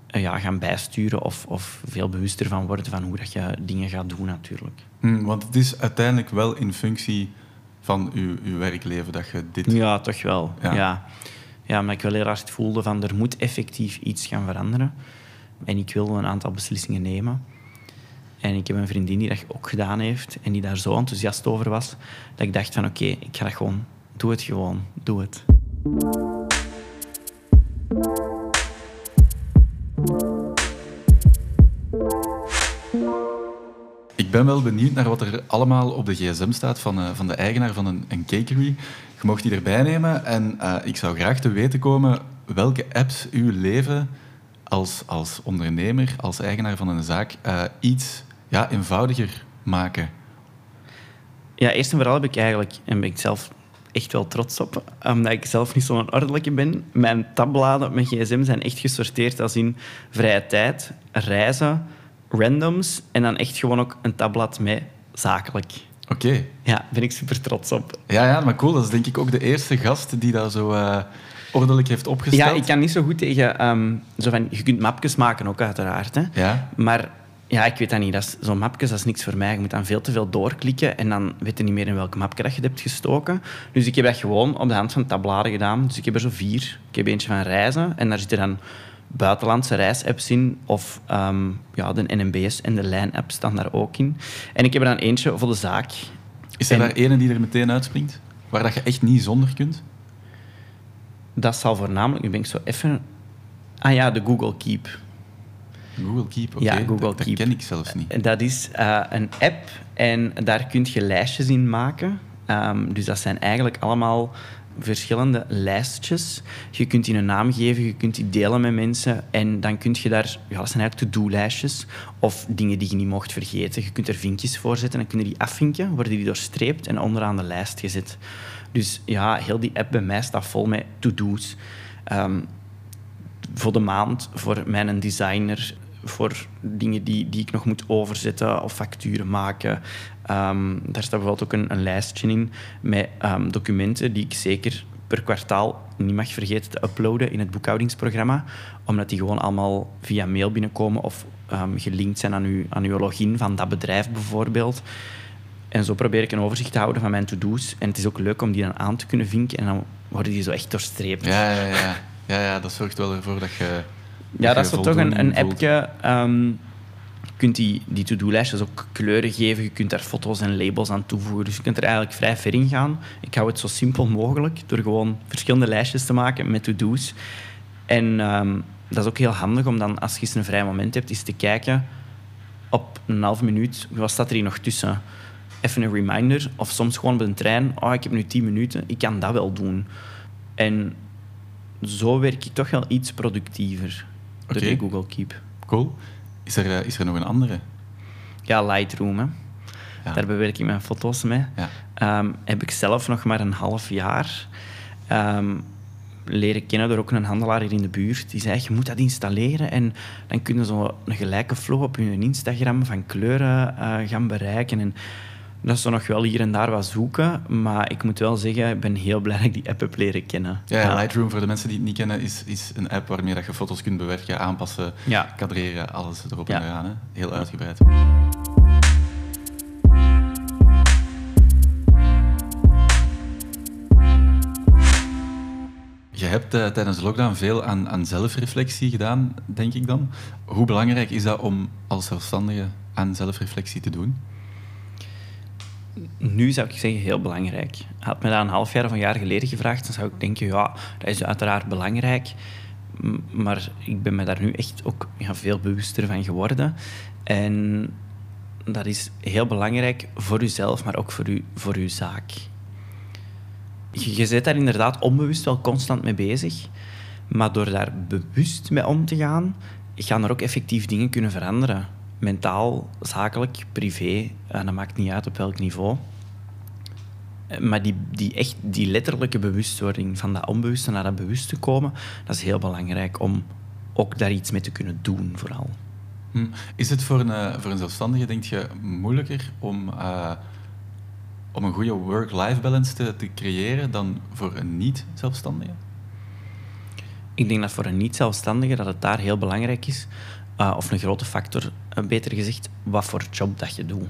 ja, gaan bijsturen of, of veel bewuster van worden van hoe dat je dingen gaat doen natuurlijk. Hmm, want het is uiteindelijk wel in functie van uw, uw werkleven dat je dit... Ja, toch wel. Ja. Ja. ja, maar ik wel heel hard voelde van er moet effectief iets gaan veranderen. En ik wil een aantal beslissingen nemen. En ik heb een vriendin die dat ook gedaan heeft en die daar zo enthousiast over was, dat ik dacht van oké, ik ga gewoon... Doe het gewoon. Doe het. Ik ben wel benieuwd naar wat er allemaal op de gsm staat van, uh, van de eigenaar van een, een cakery. Je mocht die erbij nemen en uh, ik zou graag te weten komen welke apps uw leven als, als ondernemer, als eigenaar van een zaak, uh, iets ja, eenvoudiger maken. Ja, eerst en vooral heb ik eigenlijk, en ben ik zelf echt wel trots op, omdat ik zelf niet zo'n ordelijke ben. Mijn tabbladen met gsm zijn echt gesorteerd als in vrije tijd, reizen, randoms en dan echt gewoon ook een tabblad met zakelijk. Oké. Okay. Ja, ben ik super trots op. Ja, ja, maar cool. Dat is denk ik ook de eerste gast die dat zo uh, ordelijk heeft opgesteld. Ja, ik kan niet zo goed tegen... Um, zo van, je kunt mapjes maken ook, uiteraard. Hè. Ja. Maar ja, ik weet dat niet. Zo'n mapjes, dat is niks voor mij. Je moet dan veel te veel doorklikken en dan weet je niet meer in welke mapje dat je hebt gestoken. Dus ik heb dat gewoon op de hand van tabbladen gedaan. Dus ik heb er zo vier. Ik heb eentje van reizen en daar zitten dan buitenlandse reisapps in. Of ehm, ja, de NMBS en de Lijn-app staan daar ook in. En ik heb er dan eentje voor de zaak. Is er En- daar ene die er meteen uitspringt? Waar dat je echt niet zonder kunt? Dat zal voornamelijk... Nu ben ik zo even... Ah ja, de Google Keep. Google Keep, oké. Ja, Google dat, dat Keep. ken ik zelfs niet. En Dat is eh, een app en daar kun je lijstjes in maken. Ehm, dus dat zijn eigenlijk allemaal verschillende lijstjes. Je kunt die een naam geven, je kunt die delen met mensen en dan kun je daar... Ja, dat zijn eigenlijk to-do-lijstjes of dingen die je niet mocht vergeten. Je kunt er vinkjes voor zetten en dan kun je die afvinken, worden die doorstreept en onderaan de lijst gezet. Dus ja, heel die app bij mij staat vol met to-do's. Ehm, voor de maand, voor mijn designer, voor dingen die, die ik nog moet overzetten of facturen maken. Ehm, daar staat bijvoorbeeld ook een, een lijstje in met ehm, documenten die ik zeker per kwartaal niet mag vergeten te uploaden in het boekhoudingsprogramma, omdat die gewoon allemaal via mail binnenkomen of ehm, gelinkt zijn aan uw, aan uw login van dat bedrijf bijvoorbeeld. En zo probeer ik een overzicht te houden van mijn to-do's. En het is ook leuk om die dan aan te kunnen vinken en dan worden die zo echt doorstreept. Ja, ja, ja. ja, ja dat zorgt wel ervoor dat je... Ja, dat is toch een, een appje. ehm, je kunt die, die to-do-lijstjes ook kleuren geven. Je kunt daar foto's en labels aan toevoegen. Dus je kunt er eigenlijk vrij ver in gaan. Ik hou het zo simpel mogelijk door gewoon verschillende lijstjes te maken met to-do's. En ehm, dat is ook heel handig om dan, als je eens een vrij moment hebt, eens te kijken op een half minuut, wat staat er hier nog tussen? Even een reminder. Of soms gewoon op een trein. Oh, ik heb nu tien minuten, ik kan dat wel doen. En zo werk ik toch wel iets productiever Oké. die Google Keep. Cool. Is er, eh, is er nog een andere? Ja, Lightroom, hè. Ja. daar bewerk ik mijn foto's mee. Ja. Ehm, heb ik zelf nog maar een half jaar ehm, leren kennen door ook een handelaar hier in de buurt. Die zei, je moet dat installeren en dan kun je zo een gelijke flow op je Instagram van kleuren eh, gaan bereiken. En dat is zo nog wel hier en daar wat zoeken, maar ik moet wel zeggen, ik ben heel blij dat ik die app heb leren kennen. Ja, ja, Lightroom, voor de mensen die het niet kennen, is, is een app waarmee dat je foto's kunt bewerken, aanpassen, Ja. kadreren, alles erop Ja. en eraan. Hè. Heel uitgebreid. Je hebt eh, tijdens de lockdown veel aan, aan zelfreflectie gedaan, denk ik dan. Hoe belangrijk is dat om als zelfstandige aan zelfreflectie te doen? Nu zou ik zeggen heel belangrijk. Had me dat een half jaar of een jaar geleden gevraagd, dan zou ik denken, ja, dat is uiteraard belangrijk. Maar ik ben me daar nu echt ook veel bewuster van geworden. En dat is heel belangrijk voor uzelf, maar ook voor, u, voor uw zaak. Je, je bent daar inderdaad onbewust wel constant mee bezig. Maar door daar bewust mee om te gaan, gaan er ook effectief dingen kunnen veranderen. Mentaal, zakelijk, privé, en dat maakt niet uit op welk niveau. Eh, Maar die, die, echt, die letterlijke bewustwording van dat onbewuste naar dat bewuste komen, dat is heel belangrijk om ook daar iets mee te kunnen doen, vooral. Hm. Is het voor een, eh, voor een zelfstandige, denk je, moeilijker om, eh, om een goede work-life balance te, te creëren dan voor een niet-zelfstandige? Ik denk dat voor een niet-zelfstandige dat het daar heel belangrijk is, eh, of een grote factor, eh, beter gezegd, wat voor job dat je doet.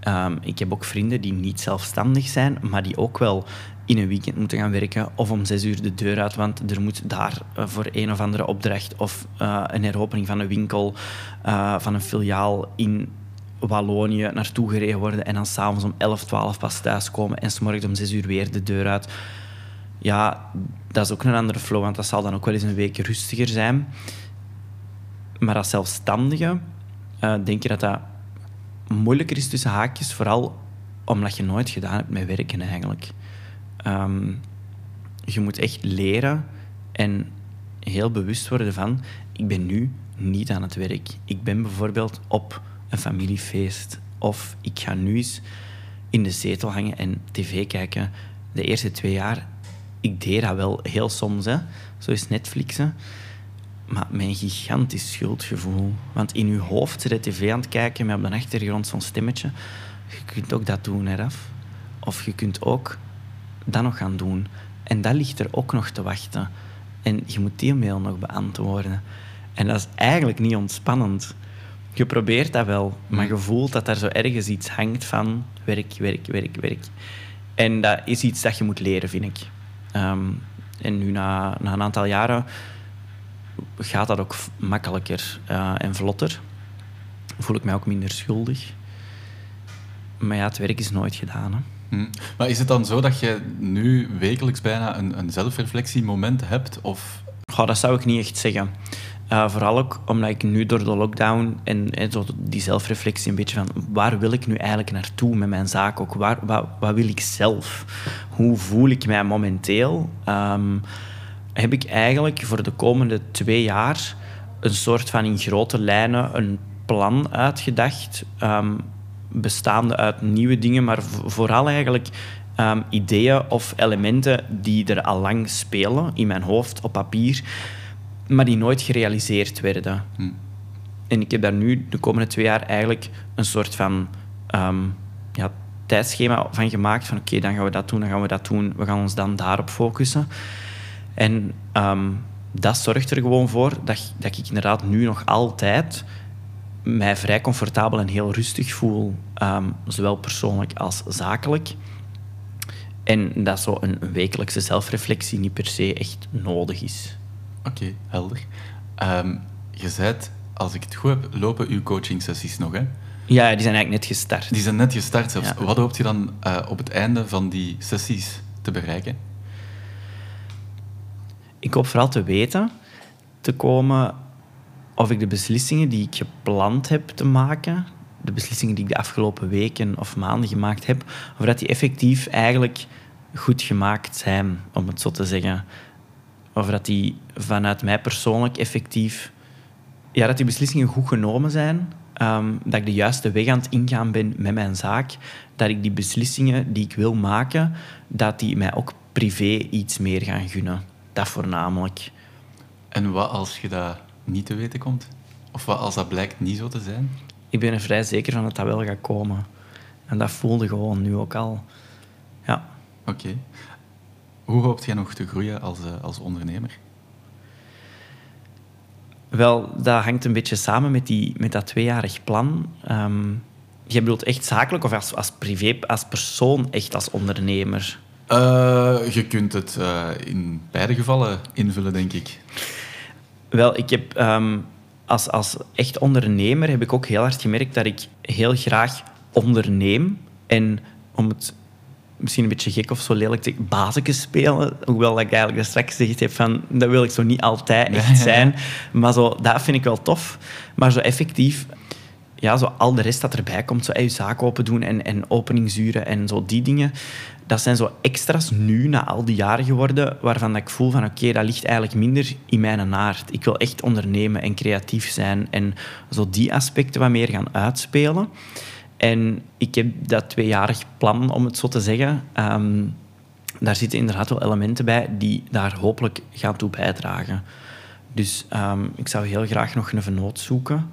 Ehm, ik heb ook vrienden die niet zelfstandig zijn, maar die ook wel in een weekend moeten gaan werken of om zes uur de deur uit, want er moet daar eh, voor een of andere opdracht of eh, een heropening van een winkel, van een filiaal in Wallonië naartoe gereden worden en dan s'avonds om 11, 12 pas thuiskomen en s'morgens om zes uur weer de deur uit. Ja, dat is ook een andere flow, want dat zal dan ook wel eens een week rustiger zijn. Maar als zelfstandige eh, denk je dat dat moeilijker is tussen haakjes, vooral omdat je nooit gedaan hebt met werken eigenlijk. Ehm, je moet echt leren en heel bewust worden van, ik ben nu niet aan het werk. Ik ben bijvoorbeeld op een familiefeest of ik ga nu eens in de zetel hangen en tv kijken. De eerste twee jaar, ik deed dat wel heel soms, hè. zo is Netflixen. Maar een gigantisch schuldgevoel. Want in je hoofd zit je tv aan het kijken met op de achtergrond zo'n stemmetje. Je kunt ook dat doen, hè, Raf. Of je kunt ook dat nog gaan doen. En dat ligt er ook nog te wachten. En je moet die mail nog beantwoorden. En dat is eigenlijk niet ontspannend. Je probeert dat wel, maar je voelt dat daar zo ergens iets hangt van werk, werk, werk, werk. En dat is iets dat je moet leren, vind ik. Ehm, en nu, na een aantal jaren, gaat dat ook makkelijker uh, en vlotter. Voel ik mij ook minder schuldig. Maar ja, het werk is nooit gedaan. Hè. Hm. Maar is het dan zo dat je nu wekelijks bijna een, een zelfreflectiemoment hebt? Of... Goh, dat zou ik niet echt zeggen. Uh, vooral ook omdat ik nu door de lockdown en, en zo die zelfreflectie een beetje van waar wil ik nu eigenlijk naartoe met mijn zaak ook? Waar, wat, wat wil ik zelf? Hoe voel ik mij momenteel? Um, heb ik eigenlijk voor de komende twee jaar een soort van in grote lijnen een plan uitgedacht. Um, bestaande uit nieuwe dingen, maar vooral eigenlijk um, ideeën of elementen die er al lang spelen in mijn hoofd op papier, maar die nooit gerealiseerd werden. Hm. En ik heb daar nu de komende twee jaar eigenlijk een soort van um, ja, tijdschema van gemaakt. Van oké, dan gaan we dat doen, dan gaan we dat doen. We gaan ons dan daarop focussen. En um, dat zorgt er gewoon voor dat, dat ik inderdaad nu nog altijd mij vrij comfortabel en heel rustig voel, um, zowel persoonlijk als zakelijk. En dat zo een wekelijkse zelfreflectie niet per se echt nodig is. Oké, helder. Um, je zei, als ik het goed heb, lopen uw coaching-sessies nog, hè? Ja, die zijn eigenlijk net gestart. Die zijn net gestart zelfs. Wat hoop je dan uh, op het einde van die sessies te bereiken? Ik hoop vooral te weten te komen of ik de beslissingen die ik gepland heb te maken, de beslissingen die ik de afgelopen weken of maanden gemaakt heb, of dat die effectief eigenlijk goed gemaakt zijn, om het zo te zeggen. Of dat die vanuit mij persoonlijk effectief... Ja, dat die beslissingen goed genomen zijn, ehm, dat ik de juiste weg aan het ingaan ben met mijn zaak, dat ik die beslissingen die ik wil maken, dat die mij ook privé iets meer gaan gunnen. Dat voornamelijk. En wat als je dat niet te weten komt? Of wat als dat blijkt niet zo te zijn? Ik ben er vrij zeker van dat dat wel gaat komen. En dat voelde gewoon nu ook al. Ja. Oké. Hoe hoopt jij nog te groeien als, uh, als ondernemer? Wel, dat hangt een beetje samen met, die, met dat tweejarig plan. Um, je bedoelt echt zakelijk of als, als privé, als persoon, echt als ondernemer? Uh, je kunt het uh, in beide gevallen invullen, denk ik. Wel, ik heb um, als, als echt ondernemer heb ik ook heel hard gemerkt dat ik heel graag onderneem. En om het misschien een beetje gek of zo lelijk te bazen spelen. Hoewel ik eigenlijk daar straks gezegd heb van, dat wil ik zo niet altijd echt zijn. Maar zo, dat vind ik wel tof. Maar zo effectief, ja, zo al de rest dat erbij komt, zo je zaak open doen en, en openingsuren en zo die dingen dat zijn zo extra's nu, na al die jaren geworden, waarvan ik voel van oké, dat ligt eigenlijk minder in mijn aard. Ik wil echt ondernemen en creatief zijn en zo die aspecten wat meer gaan uitspelen. En ik heb dat tweejarig plan, om het zo te zeggen. Ehm, daar zitten inderdaad wel elementen bij die daar hopelijk gaan toe bijdragen. Dus um, ik zou heel graag nog een vernoot zoeken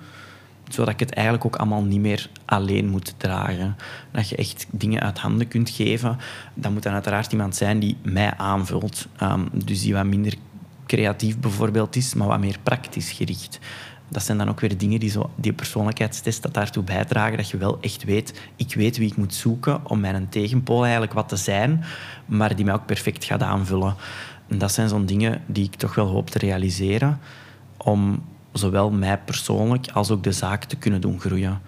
zodat ik het eigenlijk ook allemaal niet meer alleen moet dragen. Dat je echt dingen uit handen kunt geven. Dat moet dan uiteraard iemand zijn die mij aanvult. Um, dus die wat minder creatief bijvoorbeeld is, maar wat meer praktisch gericht. Dat zijn dan ook weer dingen die zo, die persoonlijkheidstest dat daartoe bijdragen dat je wel echt weet, ik weet wie ik moet zoeken om mijn tegenpool eigenlijk wat te zijn, maar die mij ook perfect gaat aanvullen. En dat zijn zo'n dingen die ik toch wel hoop te realiseren om zowel mij persoonlijk als ook de zaak te kunnen doen groeien.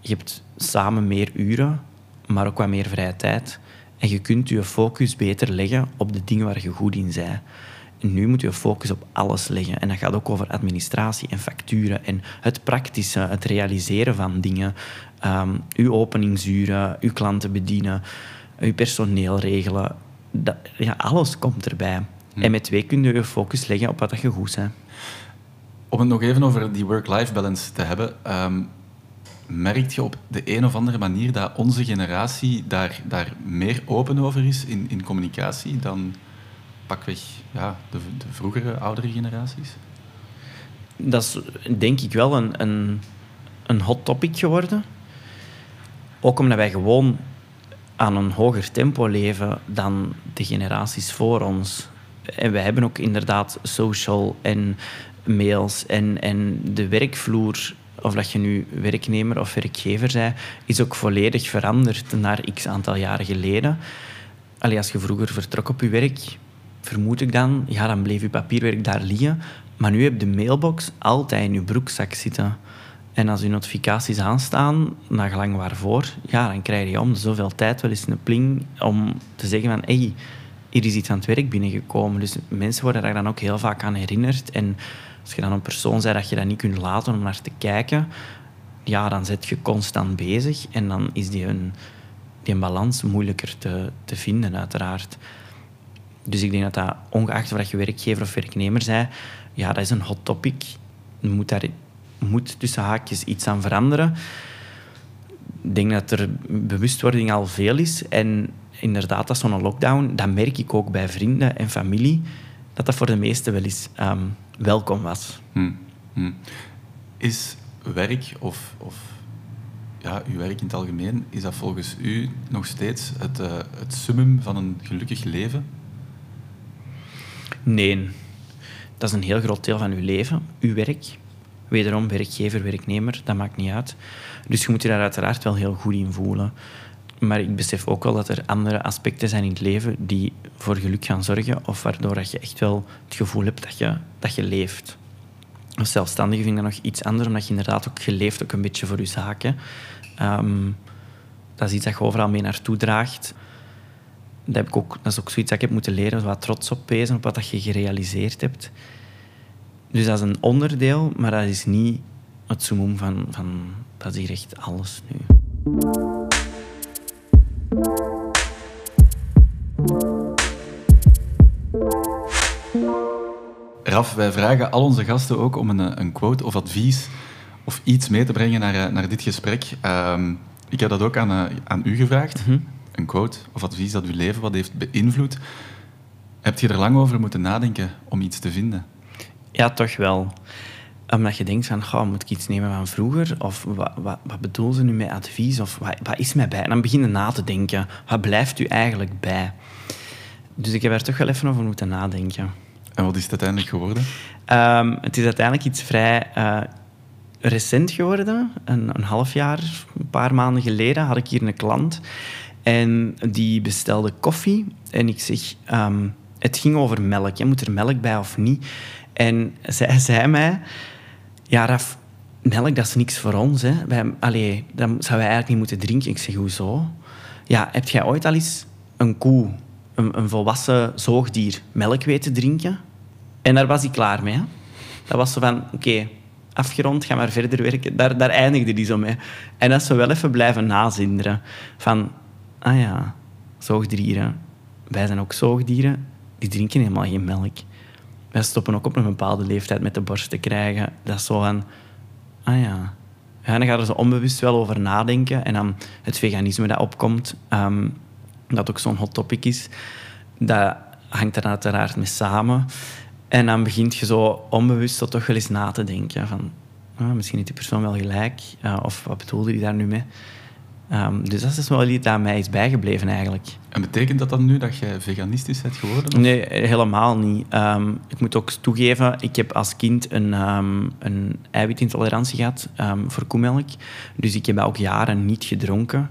Je hebt samen meer uren, maar ook wat meer vrije tijd. En je kunt je focus beter leggen op de dingen waar je goed in bent. En nu moet je focus op alles leggen. En dat gaat ook over administratie en facturen en het praktische, het realiseren van dingen. Um, uw openingsuren, uw klanten bedienen, uw personeel regelen. Dat, ja, alles komt erbij. Hm. En met twee kun je je focus leggen op wat je goed bent. Om het nog even over die work-life balance te hebben, um, merkt je op de een of andere manier dat onze generatie daar, daar meer open over is in, in communicatie dan pakweg ja, de, de vroegere, oudere generaties? Dat is denk ik wel een, een, een hot topic geworden. Ook omdat wij gewoon aan een hoger tempo leven dan de generaties voor ons. En wij hebben ook inderdaad social en mails en, en de werkvloer, of dat je nu werknemer of werkgever bent, is ook volledig veranderd naar x aantal jaren geleden. Allee, als je vroeger vertrok op je werk, vermoed ik dan, ja, dan bleef je papierwerk daar liggen. Maar nu heb je de mailbox altijd in je broekzak zitten. En als je notificaties aanstaan, naar gelang waarvoor, ja, dan krijg je om zoveel tijd wel eens een pling om te zeggen van hey, hier is iets aan het werk binnengekomen. Dus mensen worden daar dan ook heel vaak aan herinnerd. En als je dan een persoon bent dat je dat niet kunt laten om naar te kijken, ja, dan zit je constant bezig en dan is die een, die balans moeilijker te, te vinden, uiteraard. Dus ik denk dat dat, ongeacht of je werkgever of werknemer zei, ja, dat is een hot topic. Je moet daar moet tussen haakjes iets aan veranderen. Ik denk dat er bewustwording al veel is. En inderdaad, dat zo'n lockdown, dat merk ik ook bij vrienden en familie, dat dat voor de meesten wel eens um, welkom was. Hmm. Hmm. Is werk of, of ja, uw werk in het algemeen, is dat volgens u nog steeds het, uh, het summum van een gelukkig leven? Nee. Dat is een heel groot deel van uw leven, uw werk. Wederom, werkgever, werknemer, dat maakt niet uit. Dus je moet je daar uiteraard wel heel goed in voelen. Maar ik besef ook wel dat er andere aspecten zijn in het leven die voor geluk gaan zorgen, of waardoor dat je echt wel het gevoel hebt dat je, dat je leeft. Als zelfstandige vind ik dat nog iets anders, omdat je inderdaad ook geleefd ook een beetje voor je zaken. Um, dat is iets dat je overal mee naartoe draagt. Dat, heb ik ook, dat is ook zoiets dat ik heb moeten leren, wat trots op wezen, op wat dat je gerealiseerd hebt. Dus dat is een onderdeel, maar dat is niet het summum van, van dat is hier echt alles nu. Raf, wij vragen al onze gasten ook om een, een quote of advies of iets mee te brengen naar, eh, naar dit gesprek. Ehm, ik heb dat ook aan, uh, aan u gevraagd. Mhm. Een quote of advies dat uw leven wat heeft beïnvloed. Heb je er lang over moeten nadenken om iets te vinden? Ja, toch wel. Omdat je denkt van, goh, moet ik iets nemen van vroeger? Of wat, wat, wat bedoelen ze nu met advies? Of wat, wat is mij bij? En dan begin je na te denken. Wat blijft u eigenlijk bij? Dus ik heb er toch wel even over moeten nadenken. En wat is het uiteindelijk geworden? Um, het is uiteindelijk iets vrij uh, recent geworden. Een, een half jaar, een paar maanden geleden had ik hier een klant. En die bestelde koffie. En ik zeg, um, het ging over melk. Je moet er melk bij of niet? En zij zei mij... Ja, Raf, melk, dat is niks voor ons. Hè. Wij, allee, dat zouden wij eigenlijk niet moeten drinken. Ik zeg, hoezo? Ja, heb jij ooit al eens een koe, een, een volwassen zoogdier, melk weten drinken? En daar was hij klaar mee. Hè. Dat was zo van, oké, afgerond, ga maar verder werken. Daar, daar eindigde hij zo mee. En dat ze wel even blijven nazinderen. Van, ah ja, zoogdieren. Wij zijn ook zoogdieren. Die drinken helemaal geen melk. Wij stoppen ook op een bepaalde leeftijd met de borst te krijgen. Dat is zo van, ah ja. ja dan gaan er zo onbewust wel over nadenken. En dan het veganisme dat opkomt, um, dat ook zo'n hot topic is, dat hangt er uiteraard mee samen. En dan begint je zo onbewust tot toch wel eens na te denken van... Ah, misschien heeft die persoon wel gelijk. Uh, of wat bedoelde hij daar nu mee? Um, dus dat is wel iets dat mij is bijgebleven eigenlijk. En betekent dat dan nu dat je veganistisch bent geworden? Nee, helemaal niet. Um, ik moet ook toegeven, ik heb als kind een, um, een eiwitintolerantie gehad voor koemelk. Dus ik heb dat ook jaren niet gedronken.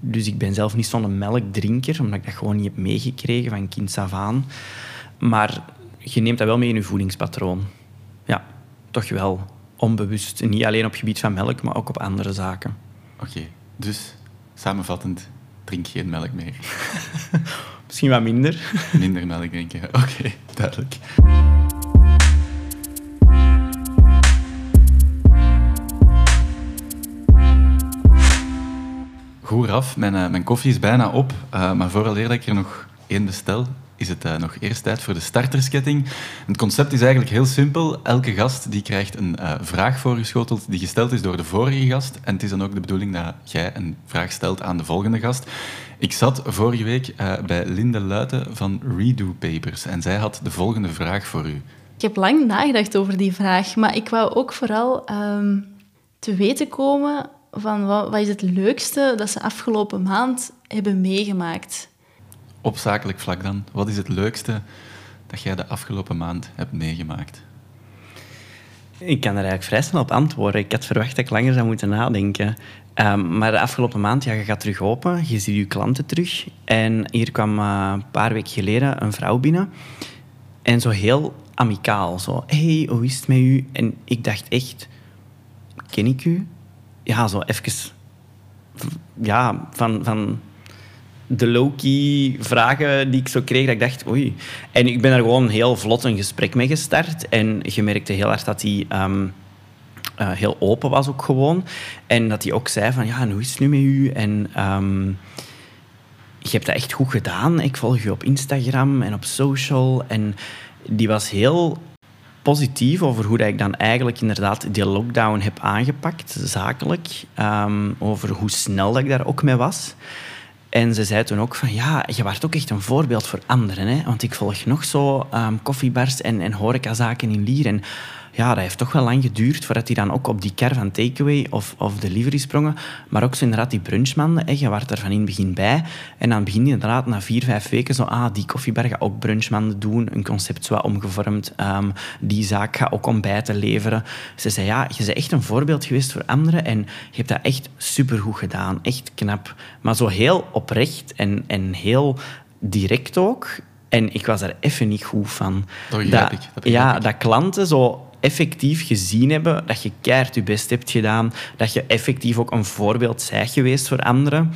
Dus ik ben zelf niet zo'n melkdrinker, omdat ik dat gewoon niet heb meegekregen van kind af aan. Maar je neemt dat wel mee in je voedingspatroon. Ja, toch wel. Onbewust. Niet alleen op het gebied van melk, maar ook op andere zaken. Oké, dus samenvattend, drink geen melk meer. Misschien wat minder. minder melk drinken, oké, duidelijk. Goed, af. Mijn, uh, mijn koffie is bijna op. Uh, maar vooral dat ik er nog één bestel, is het uh, nog eerst tijd voor de startersketting. Het concept is eigenlijk heel simpel. Elke gast die krijgt een uh, vraag voorgeschoteld die gesteld is door de vorige gast. En het is dan ook de bedoeling dat jij een vraag stelt aan de volgende gast. Ik zat vorige week uh, bij Linde Luiten van Redo Papers en zij had de volgende vraag voor u. Ik heb lang nagedacht over die vraag, maar ik wou ook vooral um, te weten komen van wat, wat is het leukste dat ze afgelopen maand hebben meegemaakt op zakelijk vlak dan, wat is het leukste dat jij de afgelopen maand hebt meegemaakt? Ik kan er eigenlijk vrij snel op antwoorden. Ik had verwacht dat ik langer zou moeten nadenken. Um, maar de afgelopen maand, ja, je gaat terug open, je ziet je klanten terug. En hier kwam uh, een paar weken geleden een vrouw binnen. En zo heel amicaal, zo, hey, hoe is het met u? En ik dacht echt, ken ik u? Ja, zo even... Ja, van, van de low-key vragen die ik zo kreeg, dat ik dacht, oei. En ik ben er gewoon heel vlot een gesprek mee gestart. En je merkte heel erg dat hij um, uh, heel open was ook gewoon. En dat hij ook zei van, ja, en hoe is het nu met u? En um, je hebt dat echt goed gedaan. Ik volg je op Instagram en op social. En die was heel positief over hoe dat ik dan eigenlijk inderdaad die lockdown heb aangepakt, zakelijk. Um, over hoe snel dat ik daar ook mee was. En ze zei toen ook van, ja, je waart ook echt een voorbeeld voor anderen. Hè? Want ik volg nog zo um, koffiebars en, en horecazaken in Lier. En ja, dat heeft toch wel lang geduurd voordat hij dan ook op die ker van takeaway of, of delivery sprongen. Maar ook zo inderdaad die brunchmanden, hè, je werd er van in het begin bij. En dan begin je inderdaad na vier, vijf weken zo, ah, die koffiebar gaat ook brunchmanden doen. Een concept zo omgevormd. Um, die zaak gaat ook ontbijten leveren. Ze zei, ja, je bent echt een voorbeeld geweest voor anderen en je hebt dat echt supergoed gedaan. Echt knap. Maar zo heel oprecht en, en heel direct ook. En ik was er even niet goed van. Dat begrijp ik. Dat ja, dat klanten zo effectief gezien hebben dat je keihard je best hebt gedaan, dat je effectief ook een voorbeeld zijt geweest voor anderen.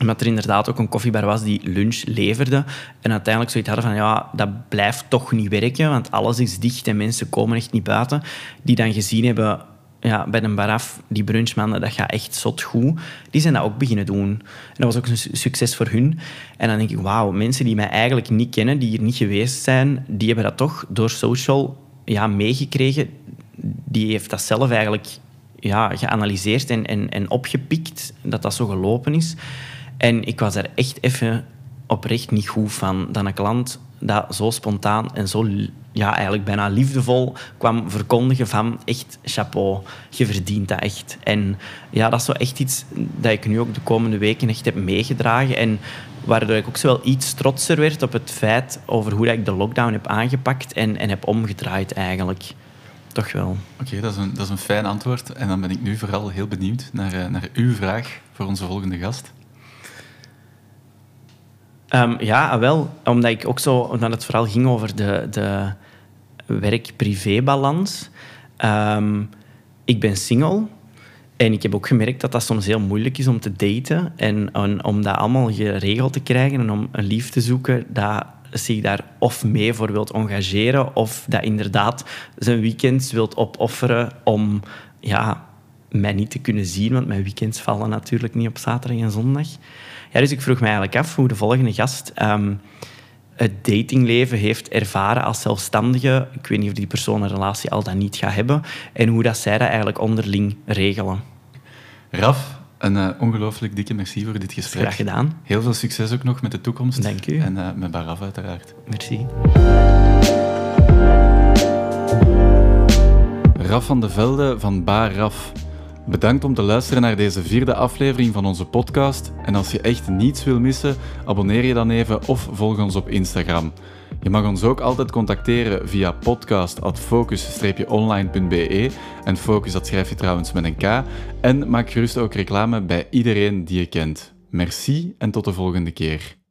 Omdat er inderdaad ook een koffiebar was die lunch leverde. En uiteindelijk zoiets hadden van, ja, dat blijft toch niet werken, want alles is dicht en mensen komen echt niet buiten. Die dan gezien hebben, ja, bij een baraf, die brunchmannen, dat gaat echt zot goed. Die zijn dat ook beginnen doen. En dat was ook een succes voor hun. En dan denk ik, wauw, mensen die mij eigenlijk niet kennen, die hier niet geweest zijn, die hebben dat toch door social ja, meegekregen. Die heeft dat zelf eigenlijk ja, geanalyseerd en, en, en opgepikt, dat dat zo gelopen is. En ik was er echt even oprecht niet goed van. Dat een klant dat zo spontaan en zo ja, eigenlijk bijna liefdevol kwam verkondigen van echt chapeau, je verdient dat echt. En ja, dat is zo echt iets dat ik nu ook de komende weken echt heb meegedragen. En waardoor ik ook zo wel iets trotser werd op het feit over hoe ik de lockdown heb aangepakt en, en heb omgedraaid eigenlijk. Toch wel. Oké, dat, is een, dat is een fijn antwoord. En dan ben ik nu vooral heel benieuwd naar, uh, naar uw vraag voor onze volgende gast. Um, ja, ah, wel. Omdat ik ook zo, omdat het vooral ging over de, de werk-privé-balans. Um, ik ben single. En ik heb ook gemerkt dat dat soms heel moeilijk is om te daten. En, om dat allemaal geregeld te krijgen en om een lief te zoeken dat zich daar of mee voor wilt engageren of dat inderdaad zijn weekends wilt opofferen om ja, mij niet te kunnen zien, want mijn weekends vallen natuurlijk niet op zaterdag en zondag. Ja, dus ik vroeg me eigenlijk af hoe de volgende gast um, het datingleven heeft ervaren als zelfstandige. Ik weet niet of die persoon een relatie al dan niet gaat hebben. En hoe dat zij dat eigenlijk onderling regelen. Raf, een uh, ongelooflijk dikke merci voor dit gesprek. Graag gedaan. Heel veel succes ook nog met de toekomst. Dank u. En uh, met Baraf uiteraard. Merci. Raf van de Velde van Bar Raf. Bedankt om te luisteren naar deze vierde aflevering van onze podcast. En als je echt niets wil missen, abonneer je dan even of volg ons op Instagram. Je mag ons ook altijd contacteren via podcast.focus-online.be en focus dat schrijf je trouwens met een K. En maak gerust ook reclame bij iedereen die je kent. Merci en tot de volgende keer.